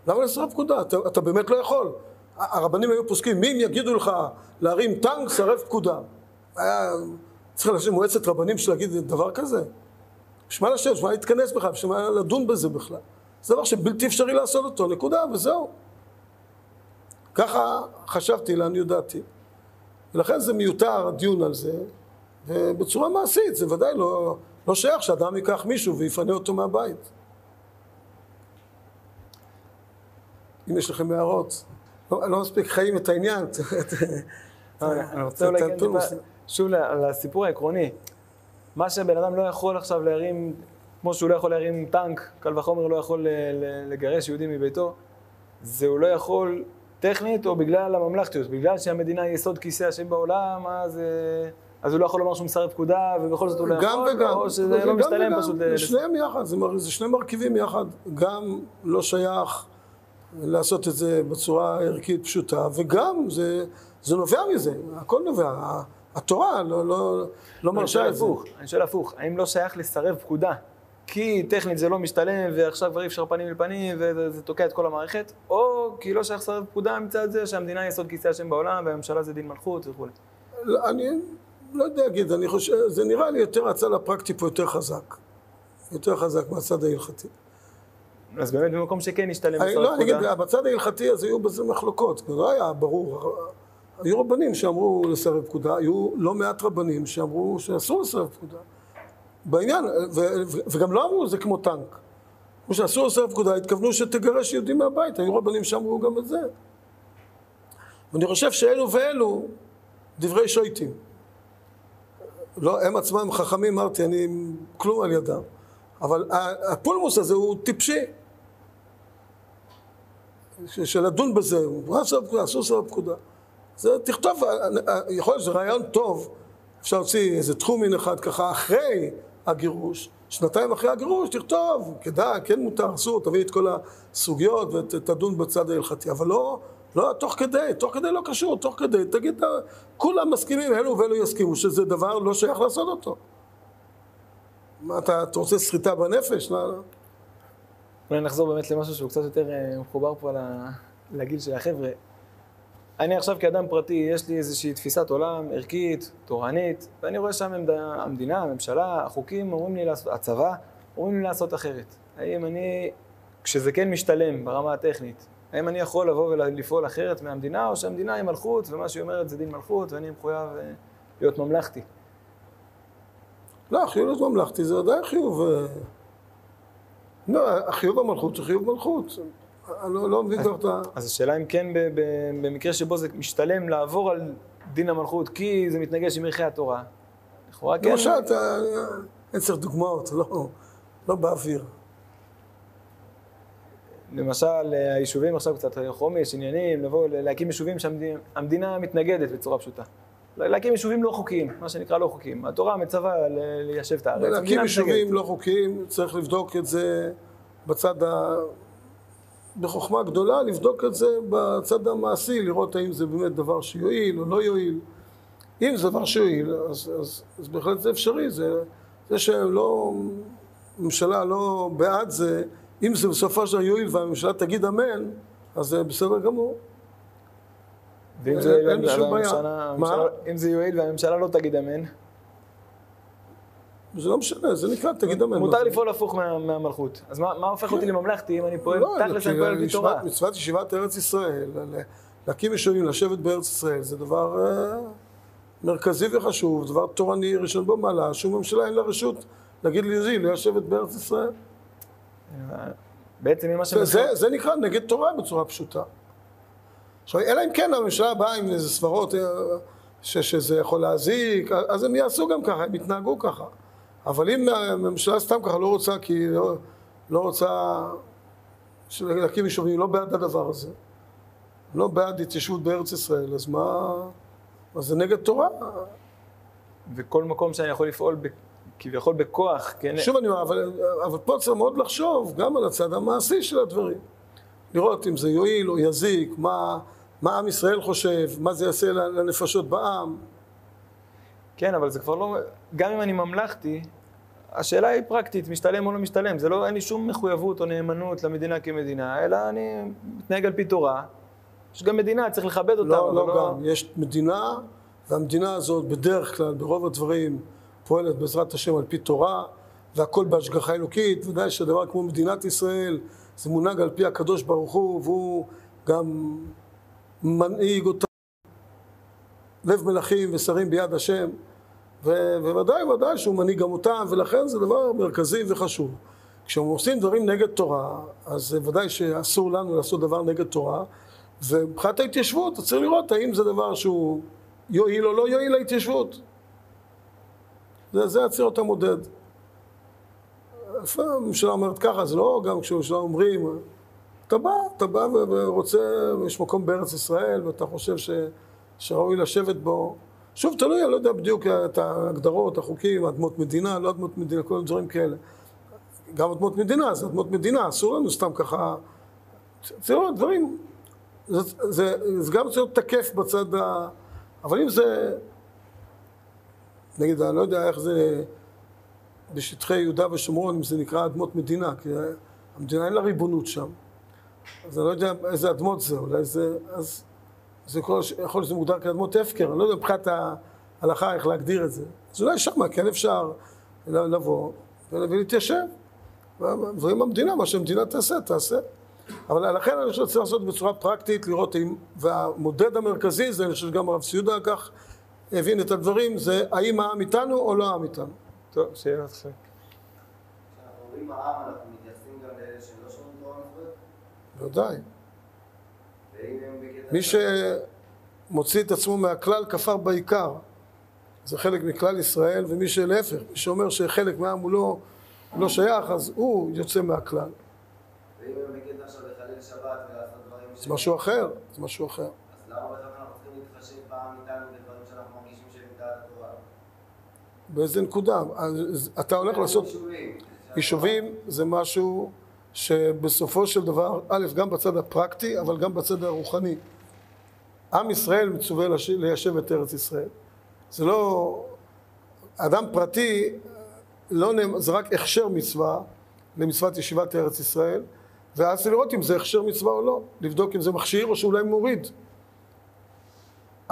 למה לסרב פקודה? אתה, אתה באמת לא יכול. הרבנים היו פוסקים, מי אם יגידו לך להרים טנק, סרב פקודה. היה צריך לשבת מועצת רבנים של להגיד דבר כזה? בשביל מה לשבת? בשביל מה להתכנס בכלל? בשביל מה לדון בזה בכלל? זה דבר שבלתי אפשרי לעשות אותו, נקודה, וזהו. ככה חשבתי, לעניות דעתי. ולכן זה מיותר הדיון על זה, ובצורה מעשית, זה ודאי לא, לא שייך שאדם ייקח מישהו ויפנה אותו מהבית. אם יש לכם הערות, לא, לא מספיק חיים את העניין. אני רוצה אולי כן טיפה, שוב לסיפור העקרוני. מה שבן אדם לא יכול עכשיו להרים כמו שהוא לא יכול להרים טנק, קל וחומר לא יכול לגרש יהודי מביתו. זה הוא לא יכול טכנית או בגלל הממלכתיות. בגלל שהמדינה היא יסוד כיסא השם בעולם, אז, אה, אז הוא לא יכול לומר שהוא מסרב פקודה, ובכל זאת הוא לא גם יכול, וגם, או שזה לא משתלם פשוט. זה שניהם יחד, זה שני מרכיבים יחד, גם לא שייך לעשות את זה בצורה ערכית פשוטה, וגם זה, זה נובע מזה, הכל נובע, התורה לא, לא, לא מרשה את זה. אני שואל הפוך, האם לא שייך לסרב פקודה? כי טכנית זה לא משתלם, ועכשיו כבר אי אפשר פנים אל פנים, וזה זה תוקע את כל המערכת, או כי לא שייך לסרב פקודה מצד זה שהמדינה היא יסוד כיסא השם בעולם, והממשלה זה דין מלכות וכולי. לא, אני לא יודע להגיד, אני חושב, זה נראה לי יותר הצד הפרקטי פה יותר חזק, יותר חזק מהצד ההלכתי. אז באמת במקום שכן אני, לסרב לא, אני אגיד, בצד ההלכתי אז היו בזה מחלוקות, זה לא היה ברור. היו רבנים שאמרו לסרב פקודה, היו לא מעט רבנים שאמרו שאסור לסרב פקודה. בעניין, וגם לא אמרו זה כמו טנק. אמרו שאסור לסרב פקודה, התכוונו שתגרש יהודים מהבית, היו רבנים שאמרו גם את זה. ואני חושב שאלו ואלו דברי שויטים. לא, הם עצמם חכמים, אמרתי, אני כלום על ידם. אבל הפולמוס הזה הוא טיפשי. ש- של לדון בזה, מה אסור פקודה, אסור לסרב פקודה. זה, תכתוב, אה, אה, יכול להיות שזה רעיון טוב, אפשר להוציא איזה תחומין אחד ככה אחרי הגירוש, שנתיים אחרי הגירוש, תכתוב, כדאי, כן מותר, אסור, תביא את כל הסוגיות ותדון בצד ההלכתי, אבל לא, לא תוך כדי, תוך כדי לא קשור, תוך כדי, תגיד, אה, כולם מסכימים, אלו ואלו יסכימו שזה דבר לא שייך לעשות אותו. מה, אתה, אתה רוצה סחיטה בנפש? לא, לא. אולי נחזור באמת למשהו שהוא קצת יותר אה, מחובר פה לגיל של החבר'ה. אני עכשיו כאדם פרטי, יש לי איזושהי תפיסת עולם ערכית, תורנית, ואני רואה שם המדינה, הממשלה, החוקים אומרים לי לעשות, הצבא, אומרים לי לעשות אחרת. האם אני, כשזה כן משתלם ברמה הטכנית, האם אני יכול לבוא ולפעול אחרת מהמדינה, או שהמדינה היא מלכות, ומה שהיא אומרת זה דין מלכות, ואני מחויב אה, להיות ממלכתי. לא, חיוב להיות ממלכתי זה עדיין חיוב... אה, לא, החיוב המלכות זה חיוב מלכות. אני לא, לא מבין כבר את ה... אז השאלה אם כן, במקרה שבו זה משתלם לעבור על דין המלכות, כי זה מתנגש עם ערכי התורה, לכאורה כן. למשל, אתה... אין צריך דוגמאות, לא, לא באוויר. למשל, היישובים עכשיו קצת חומש, עניינים, לבוא, להקים יישובים שהמדינה מתנגדת בצורה פשוטה. להקים יישובים לא חוקיים, מה שנקרא לא חוקיים. התורה מצווה ליישב את הארץ. להקים יישובים. לא חוקיים, צריך לבדוק את זה בצד ה... בחוכמה גדולה, לבדוק את זה בצד המעשי, לראות האם זה באמת דבר שיועיל או לא יועיל. אם זה דבר שיועיל, אז, אז, אז בהחלט זה אפשרי. זה, זה שלא, הממשלה לא בעד זה, אם זה בסופו של דבר יועיל והממשלה תגיד אמן, אז זה בסדר גמור. ואם אין- זה יועיל. והממשלה- זה לא תגיד אמן, זה לא משנה, זה נקרא, תגיד אמן. מותר זה? לפעול הפוך מה- מהמלכות. אז מה מה הופך אותי לממלכתי אם אני פועל, לא, תכלס אני פועל על פי מצוות- ישיבת ארץ ישראל, להקים יישובים, לשבת בארץ ישראל, זה דבר אה, מרכזי וחשוב, דבר תורני ראשון במעלה, שום ממשלה אין לה רשות להגיד ליהודי לא לשבת בארץ ישראל. בעצם ממה זה. זה, זה נקרא נגד תורה בצורה פשוטה. עכשיו, אלא אם כן הממשלה באה עם איזה סברות אה, ש, שזה יכול להזיק, אז הם יעשו גם ככה, הם יתנהגו ככה. אבל אם הממשלה סתם ככה לא רוצה, כי היא לא, לא רוצה להקים יישובים, היא לא בעד הדבר הזה, לא בעד התיישבות בארץ ישראל, אז מה... אז זה נגד תורה. וכל מקום שאני יכול לפעול ב- כביכול בכוח, כן? שוב אני אומר, אבל, אבל פה צריך מאוד לחשוב גם על הצד המעשי של הדברים. לראות אם זה יועיל או יזיק, מה, מה עם ישראל חושב, מה זה יעשה לנפשות בעם. כן, אבל זה כבר לא... גם אם אני ממלכתי, השאלה היא פרקטית, משתלם או לא משתלם. זה לא, אין לי שום מחויבות או נאמנות למדינה כמדינה, אלא אני מתנהג על פי תורה. יש גם מדינה, צריך לכבד אותה, לא, אבל לא, לא... גם. יש מדינה, והמדינה הזאת בדרך כלל, ברוב הדברים, פועלת בעזרת השם על פי תורה, והכל בהשגחה אלוקית. ודאי שדבר כמו מדינת ישראל, זה מונהג על פי הקדוש ברוך הוא, והוא גם מנהיג אותה. לב מלכים ושרים ביד השם, ו- וודאי ודאי שהוא מנהיג גם אותם, ולכן זה דבר מרכזי וחשוב. כשהם עושים דברים נגד תורה, אז ודאי שאסור לנו לעשות דבר נגד תורה, ומבחינת ההתיישבות, אתה צריך לראות האם זה דבר שהוא יועיל או לא יועיל להתיישבות. זה, זה צריך להיות המודד. הממשלה אומרת ככה, זה לא גם כשהממשלה אומרים, אתה בא, אתה בא ורוצה, יש מקום בארץ ישראל, ואתה חושב ש, שראוי לשבת בו. שוב, תלוי, אני לא יודע בדיוק את ההגדרות, החוקים, אדמות מדינה, לא אדמות מדינה, כל מיני דברים כאלה. גם אדמות מדינה, זה אדמות מדינה, אסור לנו סתם ככה... זה לא, דברים... זה, זה, זה גם צריך להיות תקף בצד ה... אבל אם זה... נגיד, אני לא יודע איך זה בשטחי יהודה ושומרון, אם זה נקרא אדמות מדינה, כי המדינה אין לה ריבונות שם. אז אני לא יודע איזה אדמות זה, אולי זה... אז זה יכול, יכול להיות שזה מוגדר כאדמות הפקר, אני לא יודע מבחינת ההלכה איך להגדיר את זה. אז אולי שם כן אפשר לבוא ולהתיישב. ואם המדינה, מה שהמדינה תעשה, תעשה. אבל לכן אני חושב שצריך לעשות בצורה פרקטית, לראות אם, והמודד המרכזי זה, אני חושב שגם הרב סיודה כך הבין את הדברים, זה האם העם איתנו או לא העם איתנו. טוב, שיהיה לך שם. בקטע... מי שמוציא את עצמו מהכלל כפר בעיקר. זה חלק מכלל ישראל, ומי שלהפך, מי שאומר שחלק מהעם הוא לא, לא שייך, אז הוא יוצא מהכלל. ואם הם בקטע עכשיו לחלל שבת ולעשות דברים. זה משהו אחר, זה משהו אחר. אז למה בכלל אנחנו צריכים להתחשב בעם איתנו בדברים שאנחנו מרגישים שהם מתחת התורה? באיזה נקודה? אז אתה הולך לעשות... יישובים. זה משהו שבסופו של דבר, א', גם בצד הפרקטי, אבל גם בצד הרוחני. עם ישראל מצווה ליישב את ארץ ישראל. זה לא... אדם פרטי, לא, נאמ- זה רק הכשר מצווה למצוות ישיבת ארץ ישראל, ואז לראות אם זה הכשר מצווה או לא, לבדוק אם זה מכשיר או שאולי מוריד.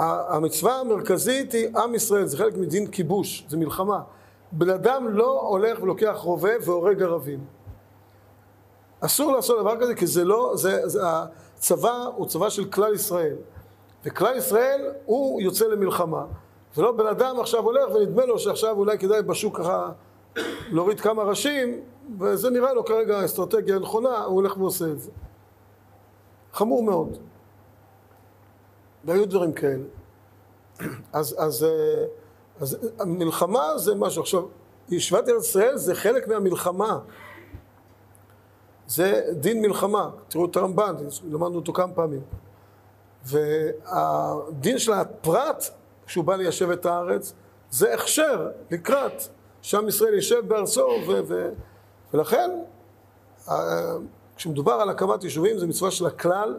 המצווה המרכזית היא עם ישראל, זה חלק מדין כיבוש, זה מלחמה. בן אדם לא הולך ולוקח רובה והורג ערבים. אסור לעשות דבר כזה כי זה לא, זה, זה, הצבא הוא צבא של כלל ישראל. וכלל ישראל הוא יוצא למלחמה. ולא בן אדם עכשיו הולך ונדמה לו שעכשיו אולי כדאי בשוק ככה להוריד כמה ראשים, וזה נראה לו כרגע אסטרטגיה נכונה, הוא הולך ועושה את זה. חמור מאוד. והיו דברים כאלה. אז, אז, אה, אז המלחמה זה משהו. עכשיו, ישיבת ארץ ישראל זה חלק מהמלחמה. זה דין מלחמה. תראו את הרמב"ן, למדנו אותו כמה פעמים. והדין של הפרט, כשהוא בא ליישב את הארץ, זה הכשר לקראת שעם ישראל יישב בארצו, ו- ו- ולכן אה, כשמדובר על הקמת יישובים זה מצווה של הכלל,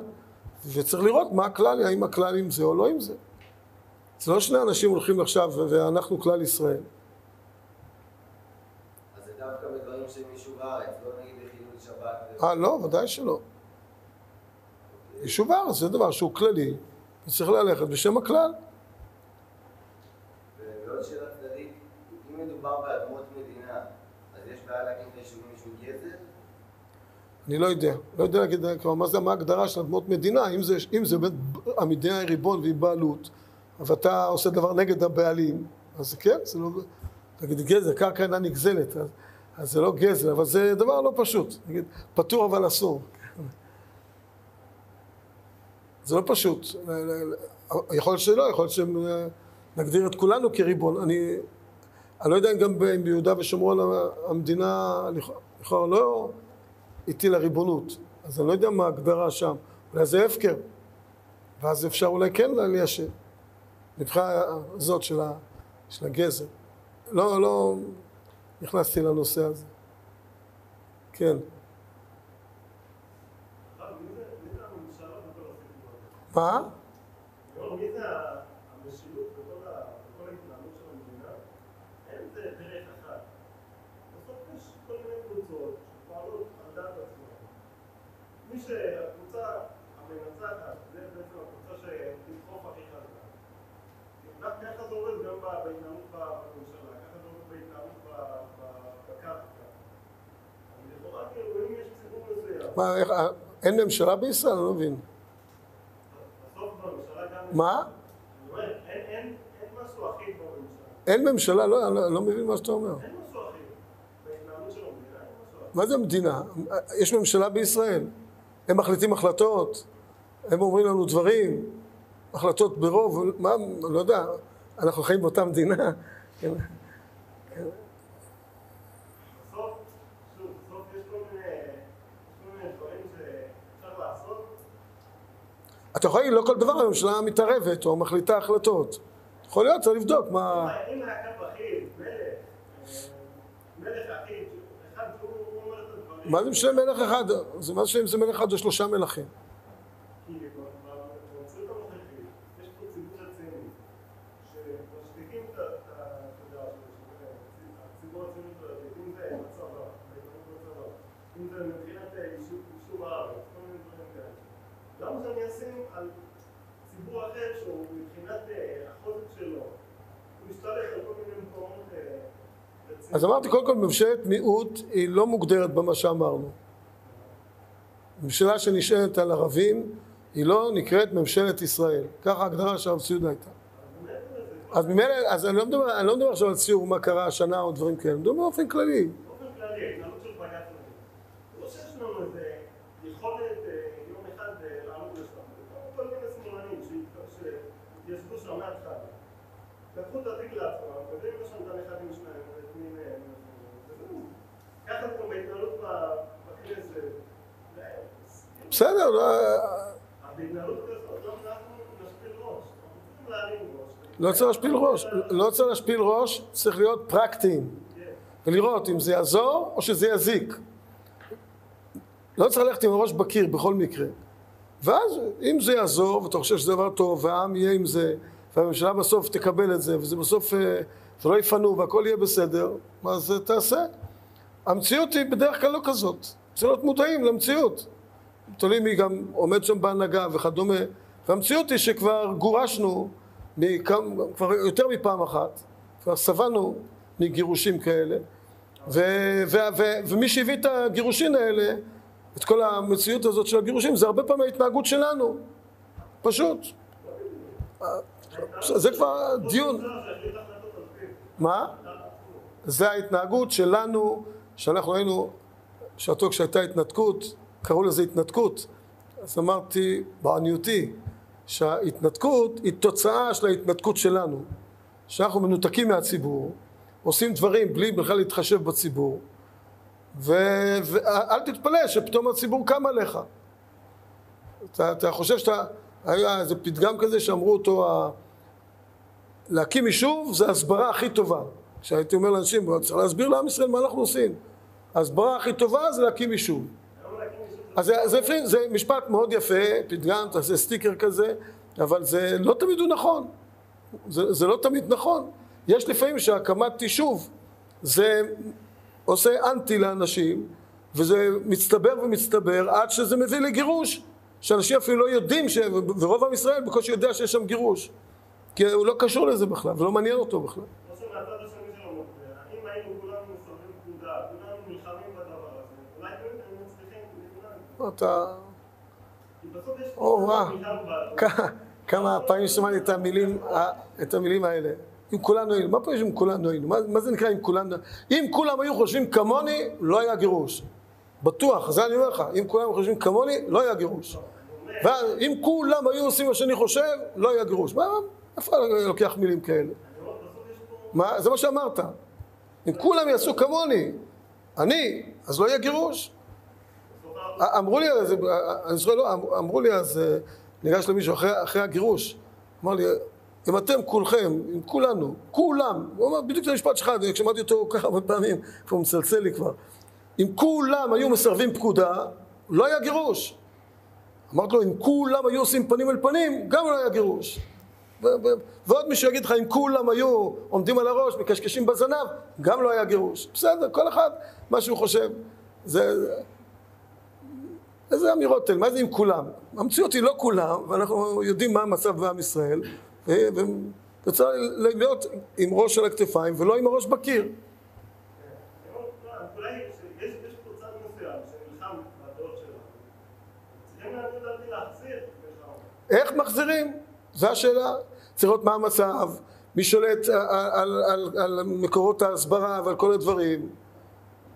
וצריך לראות מה הכלל, האם הכלל עם זה או לא עם זה. זה לא שני אנשים הולכים עכשיו ואנחנו כלל ישראל. אז זה דווקא בדברים שהם יישוב הארץ, לא נגיד בחילול שבת. אה, לא, ודאי שלא. יישוב הארץ זה דבר שהוא כללי, וצריך ללכת בשם הכלל. ועוד שאלה צדדית, אם מדובר באדמות מדינה, אז יש בעיה להקים את היישובים משום גזל? אני לא יודע, לא יודע להגיד, כלומר, מה זה, מה ההגדרה של אדמות מדינה, אם זה, אם זה באמת, המדינה היא ריבון והיא בעלות, ואתה עושה דבר נגד הבעלים, אז כן, זה לא, תגיד, גזל, קרקע אינה נגזלת, אז, אז זה לא גזל, אבל זה דבר לא פשוט, נגיד, פטור אבל אסור. זה לא פשוט, יכול להיות שלא, יכול להיות שנגדיר את כולנו כריבון, אני, אני לא יודע אם גם ביהודה ושומרון המדינה לכאורה לא הטילה ריבונות, אז אני לא יודע מה ההגדרה שם, אולי זה הפקר, ואז אפשר אולי כן ליישב, מבחינה הזאת של, ה, של הגזר. לא, לא נכנסתי לנושא הזה. כן. מה? לא, מי זה המשילות בכל ה- בכל ההתנהלות של המדינה? אין זה דרך אחת. בסוף יש כל מיני קבוצות שפועלות על דעת עצמן. מי שהקבוצה המנצחת, זה בעצם הקבוצה שתדחוף הכי חזק. ככה זה עובד גם בהתנהלות בממשלה, ככה זה עובד בהתנהלות בקרקע. אז לכאורה כאילו אם יש ציבור מסוים, מה, אה, אין ממשלה בישראל? אני לא מבין. בסוף בממשלה גם... מה? אין- ממשלה? לא, אני לא, אני לא מבין מה שאתה אומר. אין משהו אחיד. מה זה מדינה? יש ממשלה בישראל. הם מחליטים החלטות, הם אומרים לנו דברים, החלטות ברוב, מה, לא יודע, אנחנו חיים באותה מדינה. אתה יכול להגיד, לא כל דבר הממשלה מתערבת או מחליטה החלטות. יכול להיות, צריך לבדוק מה... אם היה כאן בכיר, מלך, אה, מלך אחיד, אחד שהוא הוא אומר את הדברים, מה זה משנה מלך אחד? זה מה זה אם זה מלך אחד או שלושה מלכים. כי במציאות הנוכחית יש פה ציבור רציני, שמשתיקים את ה... את ה- אתה יודע, הציבור הציוני הדתית, אם זה בצבא, בהתנהלות בצבא, אם זה מבחינת אה, יישוב יישוב הארץ, כל מיני דברים כאלה. למה שאני אשים על ציבור אחר שהוא מבחינת אה, החוזק שלו, הוא משתלט על כל מיני מקומות אה, רציניים? אז אמרתי, קודם כל, ממשלת מיעוט היא לא מוגדרת במה שאמרנו. ממשלה שנשענת על ערבים, היא לא נקראת ממשלת ישראל. ככה ההגדרה של הרב ציודה הייתה. אז ממילא, אז אני לא מדבר, אני לא מדבר עכשיו על ציור מה קרה השנה או דברים כאלה, אני מדבר באופן כללי. באופן כללי, ההתנהלות של בג"ץ נגיד. לא שיש לנו איזה יכולת אה, יום אחד אה, לעלות לשם. זה כל מיני שמאלנים שהת- שהתיישבו שם מההתחלה. לקחו את התיק לעצמם, ויודעים לשם את הנכדים שלהם, ואת מי מהם. וזהו. ככה זה גם בהתנהלות ב- בכנסת. זה- בסדר, לא, בהתנהלות כזאת, לא אנחנו נשפיל ראש. אנחנו צריכים להרים ראש. לא צריך להשפיל ראש. לא צריך להשפיל ראש, צריך להיות פרקטיים. ולראות אם זה יעזור או שזה יזיק. לא צריך ללכת עם הראש בקיר בכל מקרה. ואז אם זה יעזור, ואתה חושב שזה דבר טוב, והעם יהיה עם זה, והממשלה בסוף תקבל את זה, וזה בסוף, אה, ולא יפנו והכל יהיה בסדר, אז אה, תעשה. המציאות היא בדרך כלל לא כזאת. צריך להיות מודעים למציאות. תלוי מי גם עומד שם בהנהגה וכדומה. והמציאות היא שכבר גורשנו מכם, כבר יותר מפעם אחת, כבר שבענו מגירושים כאלה, ו, ו, ו, ומי שהביא את הגירושין האלה, את כל המציאות הזאת של הגירושים, זה הרבה פעמים ההתנהגות שלנו, פשוט. זה כבר דיון. מה? זה ההתנהגות שלנו, שאנחנו היינו, בשעתו כשהייתה התנתקות, קראו לזה התנתקות, אז אמרתי בעניותי שההתנתקות היא תוצאה של ההתנתקות שלנו, שאנחנו מנותקים מהציבור, עושים דברים בלי בכלל להתחשב בציבור, ו- ואל תתפלא שפתאום הציבור קם עליך. אתה, אתה חושב שאתה, היה איזה פתגם כזה שאמרו אותו, להקים יישוב זה ההסברה הכי טובה. כשהייתי אומר לאנשים, צריך להסביר לעם ישראל מה אנחנו עושים. ההסברה הכי טובה זה להקים יישוב. אז זה, זה, זה, זה משפט מאוד יפה, פתגם, תעשה סטיקר כזה, אבל זה לא תמיד הוא נכון. זה, זה לא תמיד נכון. יש לפעמים שהקמת יישוב זה עושה אנטי לאנשים, וזה מצטבר ומצטבר עד שזה מביא לגירוש, שאנשים אפילו לא יודעים, ש... ורוב עם ישראל בקושי יודע שיש שם גירוש. כי הוא לא קשור לזה בכלל, ולא מעניין אותו בכלל. לא שמהצד השני של המטבע, אם היינו כולנו מסרבים פקודה, כולנו נלחמים בדבר הזה, אולי באמת היינו מצליחים לכולנו. אתה... או. כ- כמה פעמים שמעתי את המילים, את המילים האלה. אם כולנו היינו, מה יש אם כולנו היינו? מה, מה זה נקרא אם כולנו? אם כולם היו חושבים כמוני, לא היה גירוש. בטוח, זה אני אומר לך. אם כולם היו חושבים כמוני, לא היה גירוש. ואם כולם היו עושים מה שאני חושב, לא היה גירוש. מה, איפה אתה לוקח מילים כאלה? מה, זה מה שאמרת. אם כולם יעשו כמוני, אני, אז לא יהיה גירוש. אמרו לי, אז, אני זוכר, לא, אמ- אמרו לי אז, אה, ניגש למישהו אחרי, אחרי הגירוש, אמר לי, אם אתם כולכם, אם כולנו, כולם, הוא אמר בדיוק את המשפט שלך, אני שמעתי אותו ככה הרבה פעמים, כבר מצלצל לי כבר, אם כולם היו מסרבים פקודה, לא היה גירוש. אמרתי לו, אם כולם היו עושים פנים אל פנים, גם לא היה גירוש. ועוד מישהו יגיד לך, אם כולם היו עומדים על הראש, מקשקשים בזנב, גם לא היה גירוש. בסדר, כל אחד, מה שהוא חושב. זה, איזה אמירות אלה, מה זה עם כולם? המציאות היא לא כולם, ואנחנו יודעים מה המצב בעם ישראל, ו- וצריך להיות עם ראש על הכתפיים ולא עם הראש בקיר. איך מחזירים? זו השאלה. צריך לראות מה המצב, מי שולט על, על, על, על מקורות ההסברה ועל כל הדברים.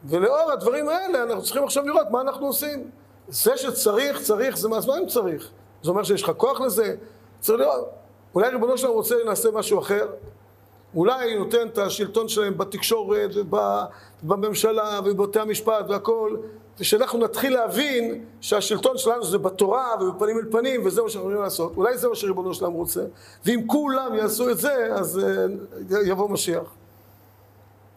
ולאור הדברים האלה אנחנו צריכים עכשיו לראות מה אנחנו עושים. זה שצריך, צריך, זה מה אם צריך? זה אומר שיש לך כוח לזה? צריך לראות. אולי ריבונו שלנו רוצה נעשה משהו אחר? אולי נותן את השלטון שלהם בתקשורת ובממשלה ובבתי המשפט והכל, ושאנחנו נתחיל להבין שהשלטון שלנו זה בתורה ובפנים אל פנים וזה מה שאנחנו יכולים לעשות. אולי זה מה שריבונו שלם רוצה. ואם כולם יעשו את זה, אז uh, יבוא משיח.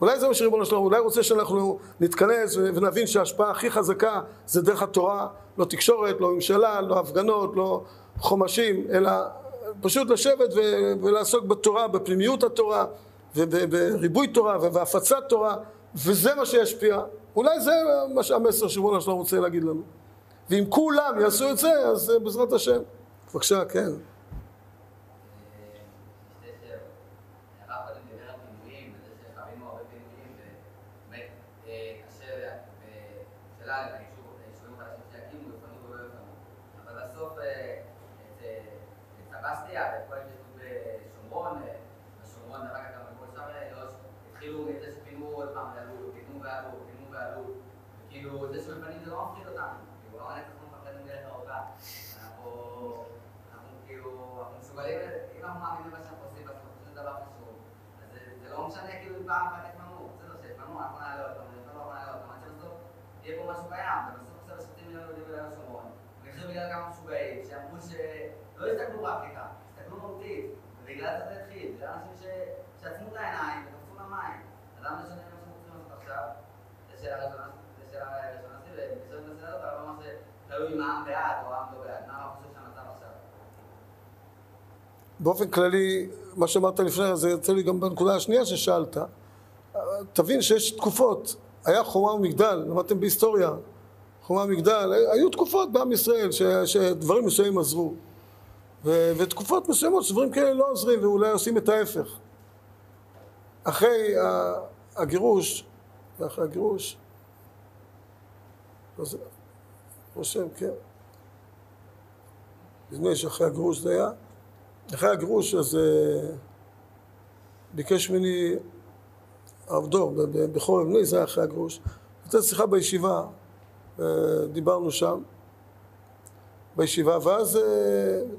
אולי זה מה שריבונו שלם, אולי רוצה שאנחנו נתכנס ונבין שההשפעה הכי חזקה זה דרך התורה, לא תקשורת, לא ממשלה, לא הפגנות, לא חומשים, אלא פשוט לשבת ולעסוק בתורה, בפנימיות התורה, ובריבוי תורה ובהפצת תורה, וזה מה שישפיע. אולי זה מה שהמסר שריבונו שלם רוצה להגיד לנו. ואם כולם יעשו את זה, אז בעזרת השם. בבקשה, כן. פעם אחת יתמנו, בסדר, שיתמנו, אנחנו נעלות, אנחנו נעלות, עד שבסוף יהיה פה משהו קיים, ובסוף בסדר שופטים מיליון יהודים ביהודה ושומרון, נחזור בגלל כמה משוגעים, שאמרו שלא הסתכלו באפריקה, הסתכלו מהותית, ובגלל זה זה התחיל, זה אנשים שעצמו את העיניים וקפצו למים, אז למה משנה מה שאנחנו צריכים לעשות עכשיו? זו שאלה ראשונה, זו שאלה ראשונה שלי, ובסוף ננסה לעלות, אבל לא מה שתלוי אם העם בעד או העם לא בעד, מה חושב שהמצב עכשיו? באופן כללי, מה שאמרת לפני זה יוצא לי גם בנקודה השנייה ששאלת. תבין שיש תקופות, היה חומה ומגדל, למדתם בהיסטוריה, חומה ומגדל, היו תקופות בעם ישראל ש, שדברים מסוימים עזרו. ו, ותקופות מסוימות שדברים כאלה לא עוזרים ואולי עושים את ההפך. אחרי הגירוש, אחרי הגירוש, אז חושב, כן. נדמה לי שאחרי הגירוש זה היה. אחרי הגירוש אז uh, ביקש ממני הרב דור בחורף, בני זה היה אחרי הגירוש, הייתה שיחה בישיבה, uh, דיברנו שם בישיבה, ואז uh,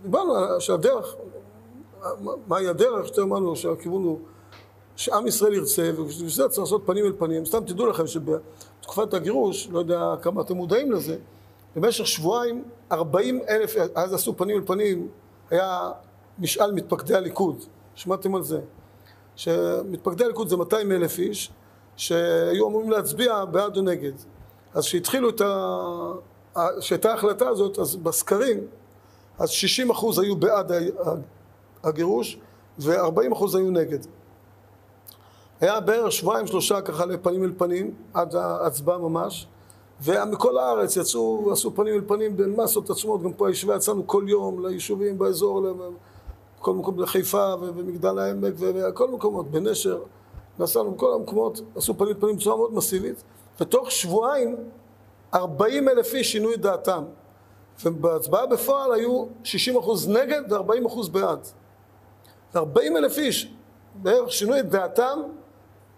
דיברנו שהדרך, מהי הדרך, יותר אמרנו שהכיוון הוא שעם ישראל ירצה, ובשביל זה צריך לעשות פנים אל פנים. סתם תדעו לכם שבתקופת הגירוש, לא יודע כמה אתם מודעים לזה, במשך שבועיים, ארבעים אלף, אז עשו פנים אל פנים, היה משאל מתפקדי הליכוד, שמעתם על זה? שמתפקדי הליכוד זה 200 אלף איש שהיו אמורים להצביע בעד או נגד. אז כשהתחילו את ה... כשהייתה ההחלטה הזאת, אז בסקרים, אז 60 אחוז היו בעד הגירוש ו-40 אחוז היו נגד. היה בערך שבועיים שלושה ככה לפנים אל פנים, עד ההצבעה ממש, ומכל הארץ יצאו, עשו פנים אל פנים במסות עצומות, גם פה הישיבה יצאנו כל יום ליישובים באזור, בכל מקום לחיפה ומגדל העמק וכל מקומות, בנשר, נסענו בכל המקומות, עשו פנים פנים בצורה מאוד מסיבית, ותוך שבועיים 40 אלף איש שינו את דעתם, ובהצבעה בפועל היו 60 אחוז נגד ו-40 אחוז בעד. 40 אלף איש בערך שינו את דעתם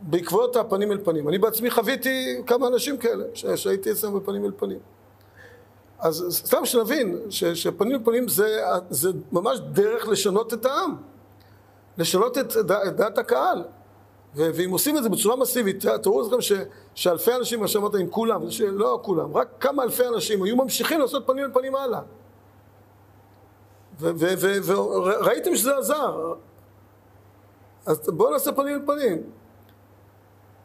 בעקבות הפנים אל פנים. אני בעצמי חוויתי כמה אנשים כאלה, שהייתי אצלם בפנים אל פנים. אז סתם שנבין שפנים לפנים זה, זה ממש דרך לשנות את העם, לשנות את, את דעת הקהל. ואם עושים את זה בצורה מסיבית, תראו לכם ש, שאלפי אנשים, מה שאמרת, עם כולם, לא כולם, רק כמה אלפי אנשים היו ממשיכים לעשות פנים לפנים הלאה. וראיתם שזה עזר. אז בואו נעשה פנים לפנים.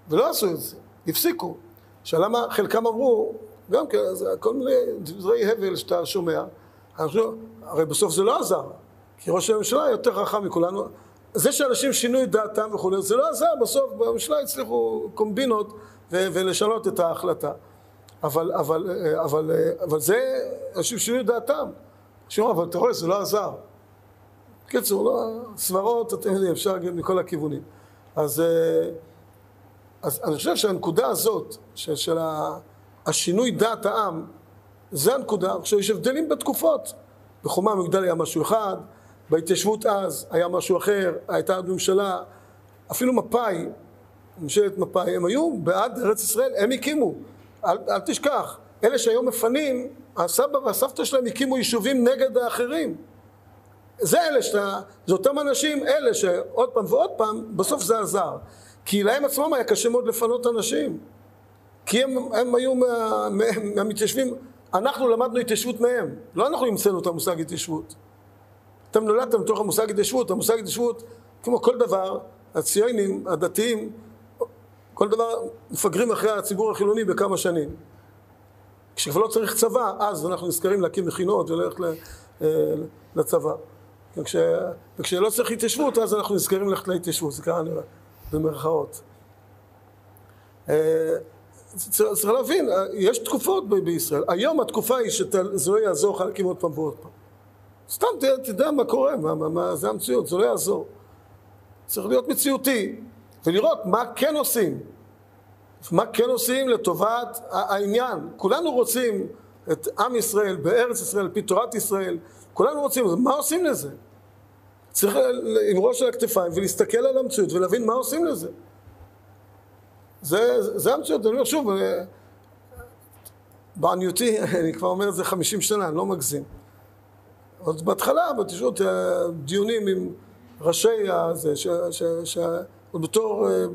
ולא עשו את זה, הפסיקו. עכשיו למה חלקם אמרו, גם כן, אז כל מיני דברי הבל שאתה שומע, חושב, הרי בסוף זה לא עזר, כי ראש הממשלה יותר חכם מכולנו. זה שאנשים שינו את דעתם וכולי, זה לא עזר, בסוף בממשלה הצליחו קומבינות ו- ולשנות את ההחלטה. אבל, אבל, אבל, אבל זה, אנשים שינו את דעתם. אנשים אבל אתה רואה, זה לא עזר. בקיצור, לא, סברות, אתם יודעים, אפשר להגיד מכל הכיוונים. אז, אז אני חושב שהנקודה הזאת, של, של ה... השינוי דעת העם, זה הנקודה. עכשיו, יש הבדלים בתקופות. בחומה המגדל היה משהו אחד, בהתיישבות אז היה משהו אחר, הייתה עוד ממשלה, אפילו מפא"י, ממשלת מפא"י, הם היו בעד ארץ ישראל, הם הקימו. אל, אל תשכח, אלה שהיום מפנים, הסבא והסבתא שלהם הקימו יישובים נגד האחרים. זה אלה שאתה, זה אותם אנשים, אלה שעוד פעם ועוד פעם, בסוף זה עזר. כי להם עצמם היה קשה מאוד לפנות אנשים. כי הם, הם היו מה, מה, מהמתיישבים, אנחנו למדנו התיישבות מהם, לא אנחנו המצאנו את המושג התיישבות. אתם נולדתם בתוך המושג התיישבות, המושג התיישבות, כמו כל דבר, הציונים, הדתיים, כל דבר מפגרים אחרי הציבור החילוני בכמה שנים. כשכבר לא צריך צבא, אז אנחנו נזכרים להקים מכינות וללכת אה, לצבא. וכש, וכשלא צריך התיישבות, אז אנחנו נזכרים ללכת להתיישבות, זה ככה נראה, במרכאות. צריך להבין, אה, יש תקופות בישראל. היום התקופה היא שזה לא יעזור לך להקים עוד פעם ועוד פעם. סתם ת- תדע מה קורה, מה, מה, מה, זה המציאות, זה לא יעזור. צריך להיות מציאותי ולראות מה כן עושים. מה כן עושים לטובת העניין. כולנו רוצים את עם ישראל בארץ ישראל, על פי תורת ישראל, כולנו רוצים, מה עושים לזה? צריך עם ראש על הכתפיים ולהסתכל על המציאות ולהבין מה עושים לזה. זה, זה המציאות, אני אומר שוב, אה, בעניותי, אני כבר אומר את זה חמישים שנה, אני לא מגזים. עוד בהתחלה, בתשעות, דיונים עם ראשי הזה, ש- ש- ש- עוד בתור אה,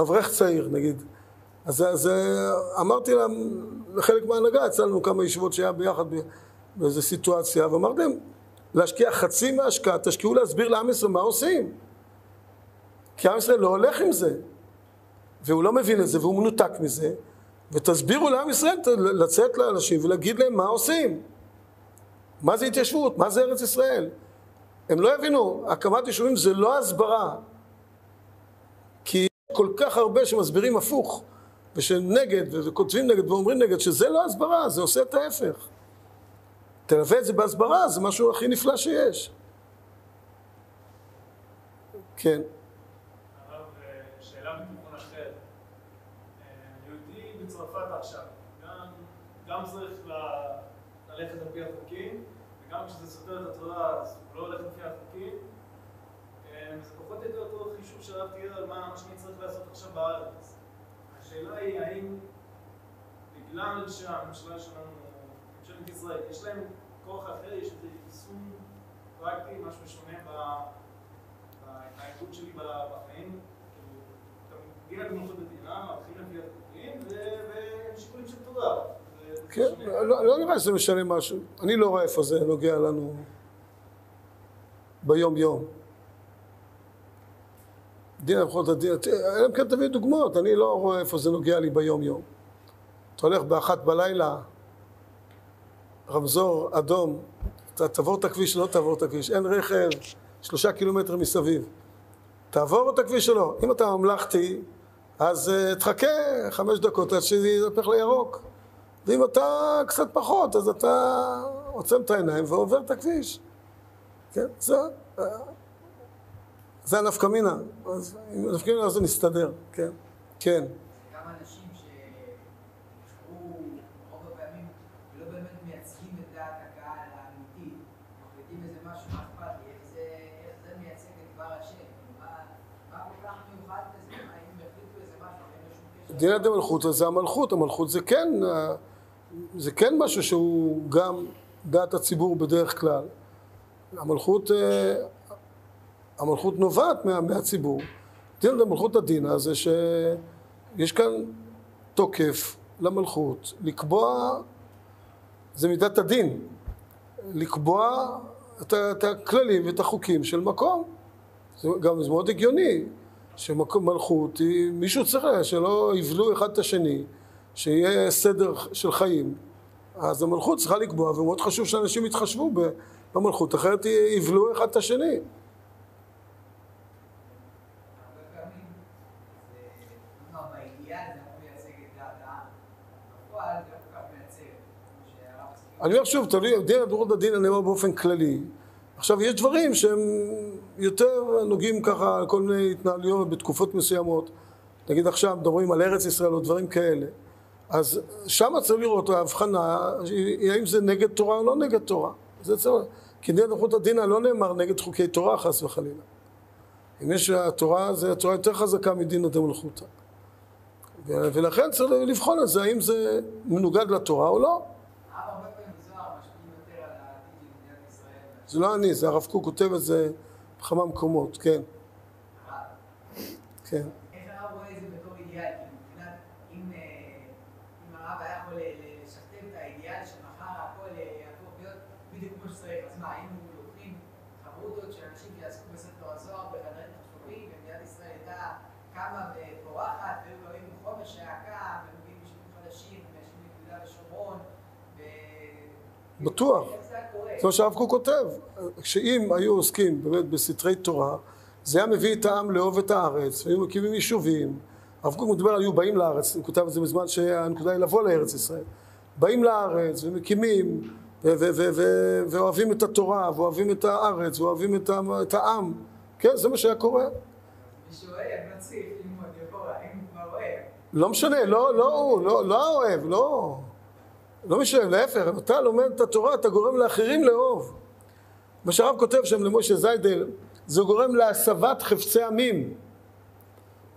אברך צעיר נגיד. אז, אז אמרתי להם, לחלק מההנהגה, אצלנו כמה ישיבות שהיה ביחד באיזו סיטואציה, ואמרתי להם, להשקיע חצי מההשקעה, תשקיעו להסביר לעם ישראל מה עושים. כי עם ישראל לא הולך עם זה, והוא לא מבין את זה, והוא מנותק מזה, ותסבירו לעם ישראל לצאת לאנשים ולהגיד להם מה עושים. מה זה התיישבות? מה זה ארץ ישראל? הם לא יבינו, הקמת יישובים זה לא הסברה. כי כל כך הרבה שמסבירים הפוך, ושנגד, וכותבים נגד ואומרים נגד, שזה לא הסברה, זה עושה את ההפך. תלווה את זה בהסברה, זה משהו הכי נפלא שיש. כן. הרב, אה, שאלה מכיוון אחר. אה, יהודי בצרפת עכשיו, גם, צריך ללכת על פי החוקים, וגם כשזה סותר את התורה אז הוא לא הולך לפי החוקים. אה, זה פחות או יותר אותו חישוב שהרב תיאר על מה שאני צריך לעשות עכשיו בארץ. השאלה היא האם בגלל שהממשלה שלנו, ממשלת ישראל, יש להם כוח אחר, יש איזה יישום פרקטי, משהו שונה. בהתנהגות שלי בחיים, כאילו, אתה מגיע לגמות המדינה, הולכים לפי החוקים, ו- ושיקולים של זה כן. לא, לא נראה שזה משנה משהו. אני לא רואה איפה זה נוגע לנו ביום יום. דין הלכות הדין, אלא אם כן תביא דוגמאות, אני לא רואה איפה זה נוגע לי ביום יום. אתה הולך באחת בלילה, רמזור אדום, אתה תעבור את הכביש לא תעבור את הכביש, אין רכב, שלושה קילומטר מסביב. תעבור את הכביש או לא. אם אתה ממלכתי, אז uh, תחכה חמש דקות עד שזה יתהפך לירוק. ואם אתה קצת פחות, אז אתה עוצם את העיניים ועובר את הכביש. כן, זה, אה, זה הנפקא מינה. אז עם הנפקא מינה זה מסתדר, כן. כן. מייצגים את מה אכפת לי, איך זה, איך זה מייצג את דבר השם, מה, מה כל כך מיוחד בזה, מה אם החליטו איזה משהו, אין עד המלכות זה המלכות, המלכות זה כן, אה, זה כן משהו שהוא גם דעת הציבור בדרך כלל. המלכות, אה, המלכות נובעת מה, מהציבור. דין עד המלכות הדינה זה שיש כאן תוקף למלכות לקבוע, זה מידת הדין, לקבוע את, את הכללים ואת החוקים של מקום. זה גם זה מאוד הגיוני שמלכות היא, מישהו צריך שלא יבלו אחד את השני, שיהיה סדר של חיים. אז המלכות צריכה לקבוע, ומאוד חשוב שאנשים יתחשבו במלכות, אחרת יבלו אחד את השני. לא. אני אומר שוב, תלוי, דין הדורות הדין אני אומר באופן כללי. עכשיו, יש דברים שהם יותר נוגעים ככה, כל מיני התנהלויות בתקופות מסוימות. נגיד עכשיו מדברים על ארץ ישראל או דברים כאלה. אז שם צריך לראות ההבחנה, האם זה נגד תורה או לא נגד תורה. זה צריך, כי דין דורות הדין לא נאמר נגד חוקי תורה חס וחלילה. אם יש התורה, זה התורה יותר חזקה מדין דמלכותא. ו- ולכן צריך לבחון את זה, האם זה מנוגד לתורה או לא. זה לא אני, זה הרב קוק כותב את זה בכמה מקומות, כן. כן. בטוח. זה מה שהרב קוק כותב, שאם היו עוסקים באמת בסתרי תורה, זה היה מביא את העם לאהוב את הארץ, והיו מקימים יישובים. הרב קוק מדבר על היו באים לארץ, הוא כותב את זה בזמן שהנקודה היא לבוא לארץ ישראל. באים לארץ ומקימים, ואוהבים את התורה, ואוהבים את הארץ, ואוהבים את את העם. כן, זה מה שהיה קורה. לא. לא משנה, לא, לא לא, לא האוהב, לא. לא משנה, להפך, אתה לומד את התורה, אתה גורם לאחרים לאהוב. מה שהרב כותב שם למשה זיידל, זה גורם להסבת חפצי עמים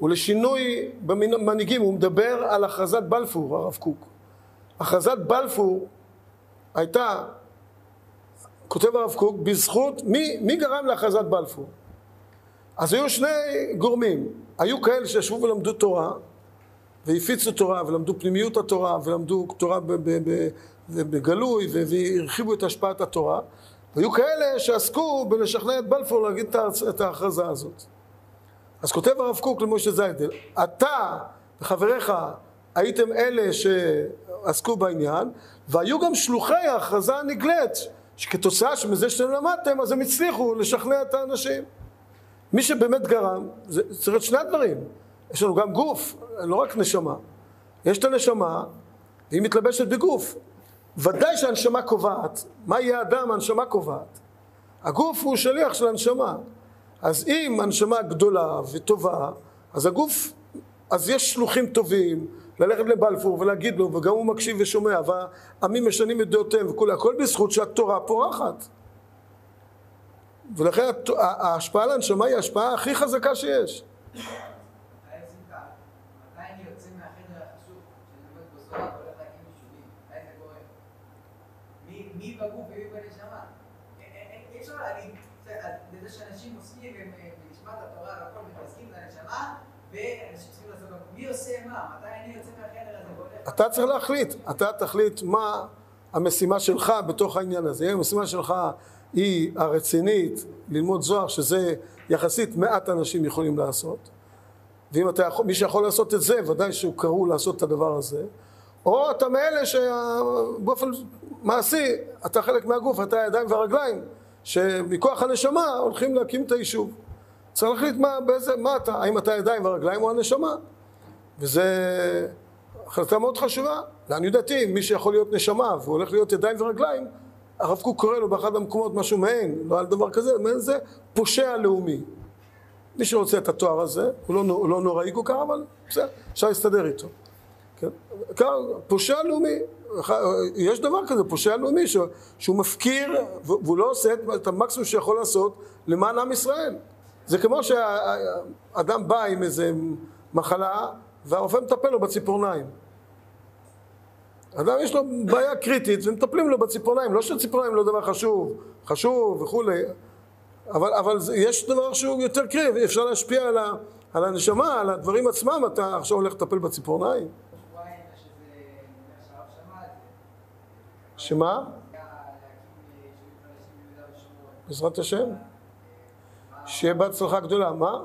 ולשינוי במנהיגים. הוא מדבר על הכרזת בלפור, הרב קוק. הכרזת בלפור הייתה, כותב הרב קוק, בזכות, מי, מי גרם להכרזת בלפור? אז היו שני גורמים, היו כאלה שישבו ולמדו תורה, והפיצו תורה, ולמדו פנימיות התורה, ולמדו תורה בגלוי, והרחיבו את השפעת התורה, והיו כאלה שעסקו בלשכנע את בלפור להגיד את ההכרזה הזאת. אז כותב הרב קוק למשה זיידל, אתה וחבריך הייתם אלה שעסקו בעניין, והיו גם שלוחי ההכרזה הנגלית, שכתוצאה שמזה שאתם למדתם, אז הם הצליחו לשכנע את האנשים. מי שבאמת גרם, זה צריך להיות שני הדברים. יש לנו גם גוף, לא רק נשמה. יש את הנשמה, והיא מתלבשת בגוף. ודאי שהנשמה קובעת. מה יהיה האדם? הנשמה קובעת. הגוף הוא שליח של הנשמה. אז אם הנשמה גדולה וטובה, אז הגוף, אז יש שלוחים טובים ללכת לבלפור ולהגיד לו, וגם הוא מקשיב ושומע, והעמים משנים את דעותיהם וכולי, הכל בזכות שהתורה פורחת. ולכן ההשפעה על הנשמה היא ההשפעה הכי חזקה שיש. מתי עושים ככה? מתי אני יוצא מהחדר החשוב שאני לומד בו זוהר והולך להקים יישובים? מתי זה קורה? מי- מי בגוף ומי בנשמה? אי אפשר להגיד, זה- אז לזה שאנשים עוסקים אה, בנשמת התורה והכל מתעסקים לנשמה? אתה צריך להחליט, אתה תחליט מה המשימה שלך בתוך העניין הזה. אם המשימה שלך היא הרצינית, ללמוד זוהר, שזה יחסית מעט אנשים יכולים לעשות, ואם אתה יכול, מי שיכול לעשות את זה, ודאי שהוא קראו לעשות את הדבר הזה, או אתה מאלה שבאופן מעשי, אתה חלק מהגוף, אתה הידיים והרגליים, שמכוח הנשמה הולכים להקים את היישוב. צריך להחליט מה, באיזה, מה אתה, האם אתה הידיים והרגליים או הנשמה. וזה החלטה מאוד חשובה. לעניות דעתי, מי שיכול להיות נשמה והוא הולך להיות ידיים ורגליים, הרב קוק קורא לו באחד המקומות משהו מעין, לא על דבר כזה, מעין זה פושע לאומי. מי שרוצה את התואר הזה, הוא לא, לא נוראי כל כך, אבל בסדר, אפשר להסתדר איתו. כן? פושע לאומי, יש דבר כזה, פושע לאומי, שהוא מפקיר והוא לא עושה את- את המקסימום שיכול לעשות למען עם ישראל. זה כמו שאדם בא עם איזה מחלה והרופא מטפל לו בציפורניים. אדם יש לו בעיה קריטית ומטפלים לו בציפורניים, לא שציפורניים לא דבר חשוב, חשוב וכולי, אבל, אבל יש דבר שהוא יותר קריטי, אפשר להשפיע על, ה, על הנשמה, על הדברים עצמם, אתה עכשיו הולך לטפל בציפורניים. שבועיים שזה, אני יודע שהרב שמע את זה. שמה? בעזרת השם. שיהיה בהצלחה גדולה. מה?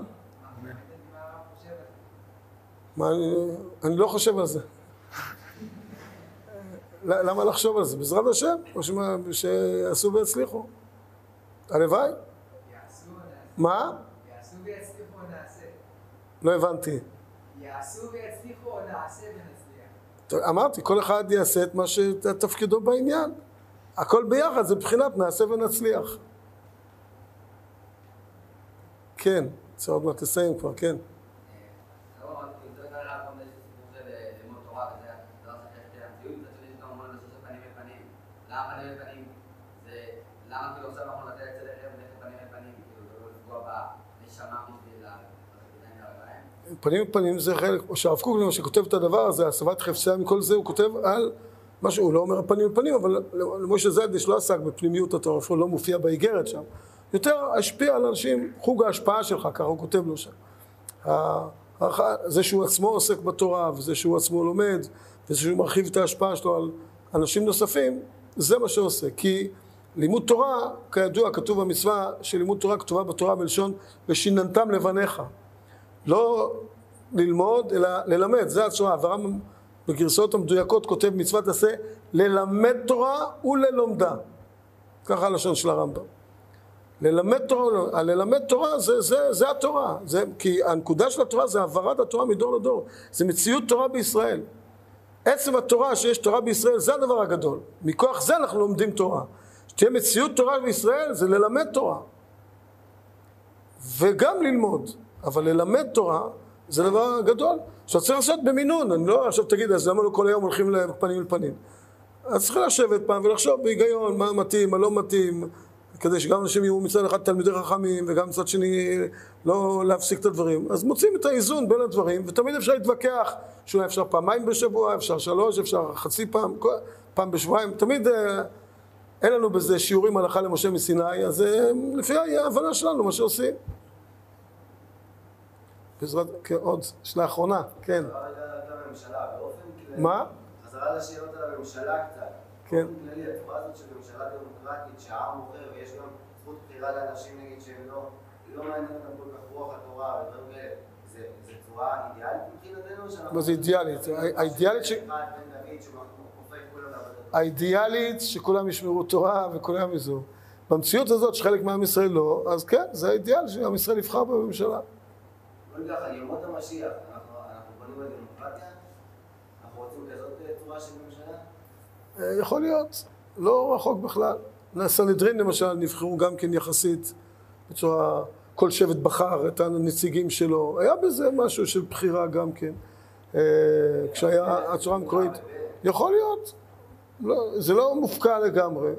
מה אני, לא חושב על זה. למה לחשוב על זה? בעזרת השם, או שמה- שיעשו ויצליחו. הלוואי. מה? יעשו ויצליחו או נעשה? לא הבנתי. יעשו ויצליחו או נעשה ונצליח? אמרתי, כל אחד יעשה את מה שתפקידו בעניין. הכל ביחד, זה מבחינת נעשה ונצליח. כן, צריך עוד מעט לסיים כבר, כן. לא, אני מדבר כרגע על כל מיני סיפור של אה, לימוד תורה וזה, זה לא צריך ללכת למציאות, מצד שני יש גם המון נושא של פנים אל פנים. למה פנים אל פנים? זה, למה כאילו עכשיו אנחנו נתן אצל ערב נלך פנים אל פנים, כאילו זה לא לפגוע בנשמה בשביל ה... הידיים והרגליים? פנים אל פנים זה חלק, שהרב קוק למשל כותב את הדבר הזה, הסבת חפציה מכל זה, הוא כותב על משהו, הוא לא אומר פנים אל פנים, אבל למשה זיידש לא עסק בפנימיות התורה, אפילו לא מופיע באיגרת שם. יותר השפיע על אנשים, חוג ההשפעה שלך, ככה הוא כותב לו שם. זה שהוא עצמו עוסק בתורה, וזה שהוא עצמו לומד, וזה שהוא מרחיב את ההשפעה שלו על אנשים נוספים, זה מה שעושה. כי לימוד תורה, כידוע, כתוב במצווה שלימוד תורה כתובה בתורה בלשון ושיננתם לבניך. לא ללמוד, אלא ללמד, זה התורה. אברהם בגרסאות המדויקות כותב מצוות עשה ללמד תורה וללומדה. ככה הלשון של הרמב"ם. ללמד תורה, ללמד תורה זה, זה, זה התורה, זה, כי הנקודה של התורה זה העברת התורה מדור לדור, זה מציאות תורה בישראל. עצם התורה שיש תורה בישראל זה הדבר הגדול, מכוח זה אנחנו לומדים תורה. שתהיה מציאות תורה בישראל זה ללמד תורה וגם ללמוד, אבל ללמד תורה זה דבר גדול. עכשיו צריך לעשות במינון, אני לא עכשיו תגיד אז למה לא כל היום הולכים פנים אל פנים? אז צריך לשבת פעם ולחשוב בהיגיון מה מתאים, מה לא מתאים, כדי שגם אנשים יהיו מצד אחד תלמידי חכמים וגם מצד שני לא להפסיק את הדברים. אז מוצאים את האיזון בין הדברים ותמיד אפשר להתווכח שאולי אפשר פעמיים בשבוע, אפשר שלוש, אפשר חצי פעם, פעם בשבועיים, תמיד אה, אין לנו בזה שיעורים הלכה למשה מסיני, אז אה, לפי ההבנה שלנו מה שעושים. בעזרת, עוד, שאלה אחרונה, כן. מה? חזרה לשאלות על הממשלה קצת. כן. באופן כללי, התורה הזאת של ממשלה דמוקרטית, שהעם בוחר ויש גם זכות בחירה לאנשים נגיד שהם לא, לא מעניין אותם כל כך רוח התורה ודברים כאלה. זה צורה אידיאלית מבחינתנו? מה זה אידיאלית? האידיאלית ש-. האידיאלית שכולם ישמרו תורה וכולם יזו. במציאות הזאת שחלק מעם ישראל לא, אז כן, זה האידיאל שעם ישראל יבחר בממשלה. נגיד ככה, ימות המשיח, אנחנו אנחנו בונים על דמוקרטיה? אנחנו רוצים כזאת אה, צורה של ממשלה? אה, יכול להיות, לא רחוק בכלל. הסנהדרין למשל נבחרו גם כן יחסית בצורה, כל שבט בחר את הנציגים שלו, היה בזה משהו של בחירה גם כן, אה, כשהיה הצורה המקורית. יכול להיות, לא, זה לא מופקע לגמרי,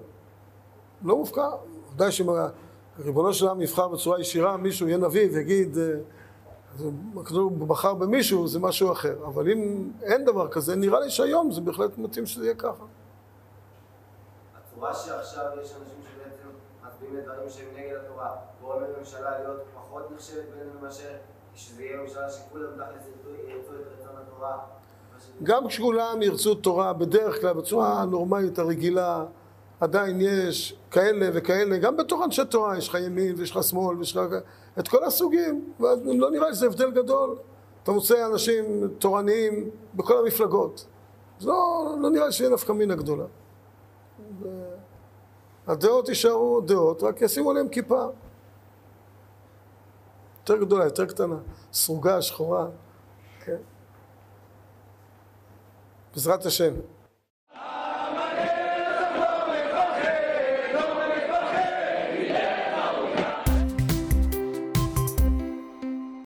לא מופקע. ודאי שאם ריבונו של עולם יבחר בצורה ישירה, מישהו יהיה נביא ויגיד, הכדור בחר במישהו, זה משהו אחר. אבל אם אין דבר כזה, נראה לי שהיום זה בהחלט מתאים שזה יהיה ככה. הצורה שעכשיו יש אנשים שבעצם מצביעים לדברים שהם נגד התורה, גורם לממשלה להיות פחות נחשבת בעינינו מאשר שזה יהיה ממשלה שכולם תכלס ירצו את רצון התורה. גם כשכולם ירצו תורה, בדרך כלל, בצורה הנורמלית, הרגילה, עדיין יש כאלה וכאלה, גם בתוך אנשי תורה יש לך ימין ויש לך שמאל ויש לך את כל הסוגים, ואז לא נראה שזה הבדל גדול. אתה מוצא אנשים תורניים בכל המפלגות. זה לא, לא נראה שיהיה נפקא מינה גדולה. הדעות יישארו דעות, רק ישימו עליהם כיפה. יותר גדולה, יותר קטנה, סרוגה, שחורה, כן. בעזרת השם.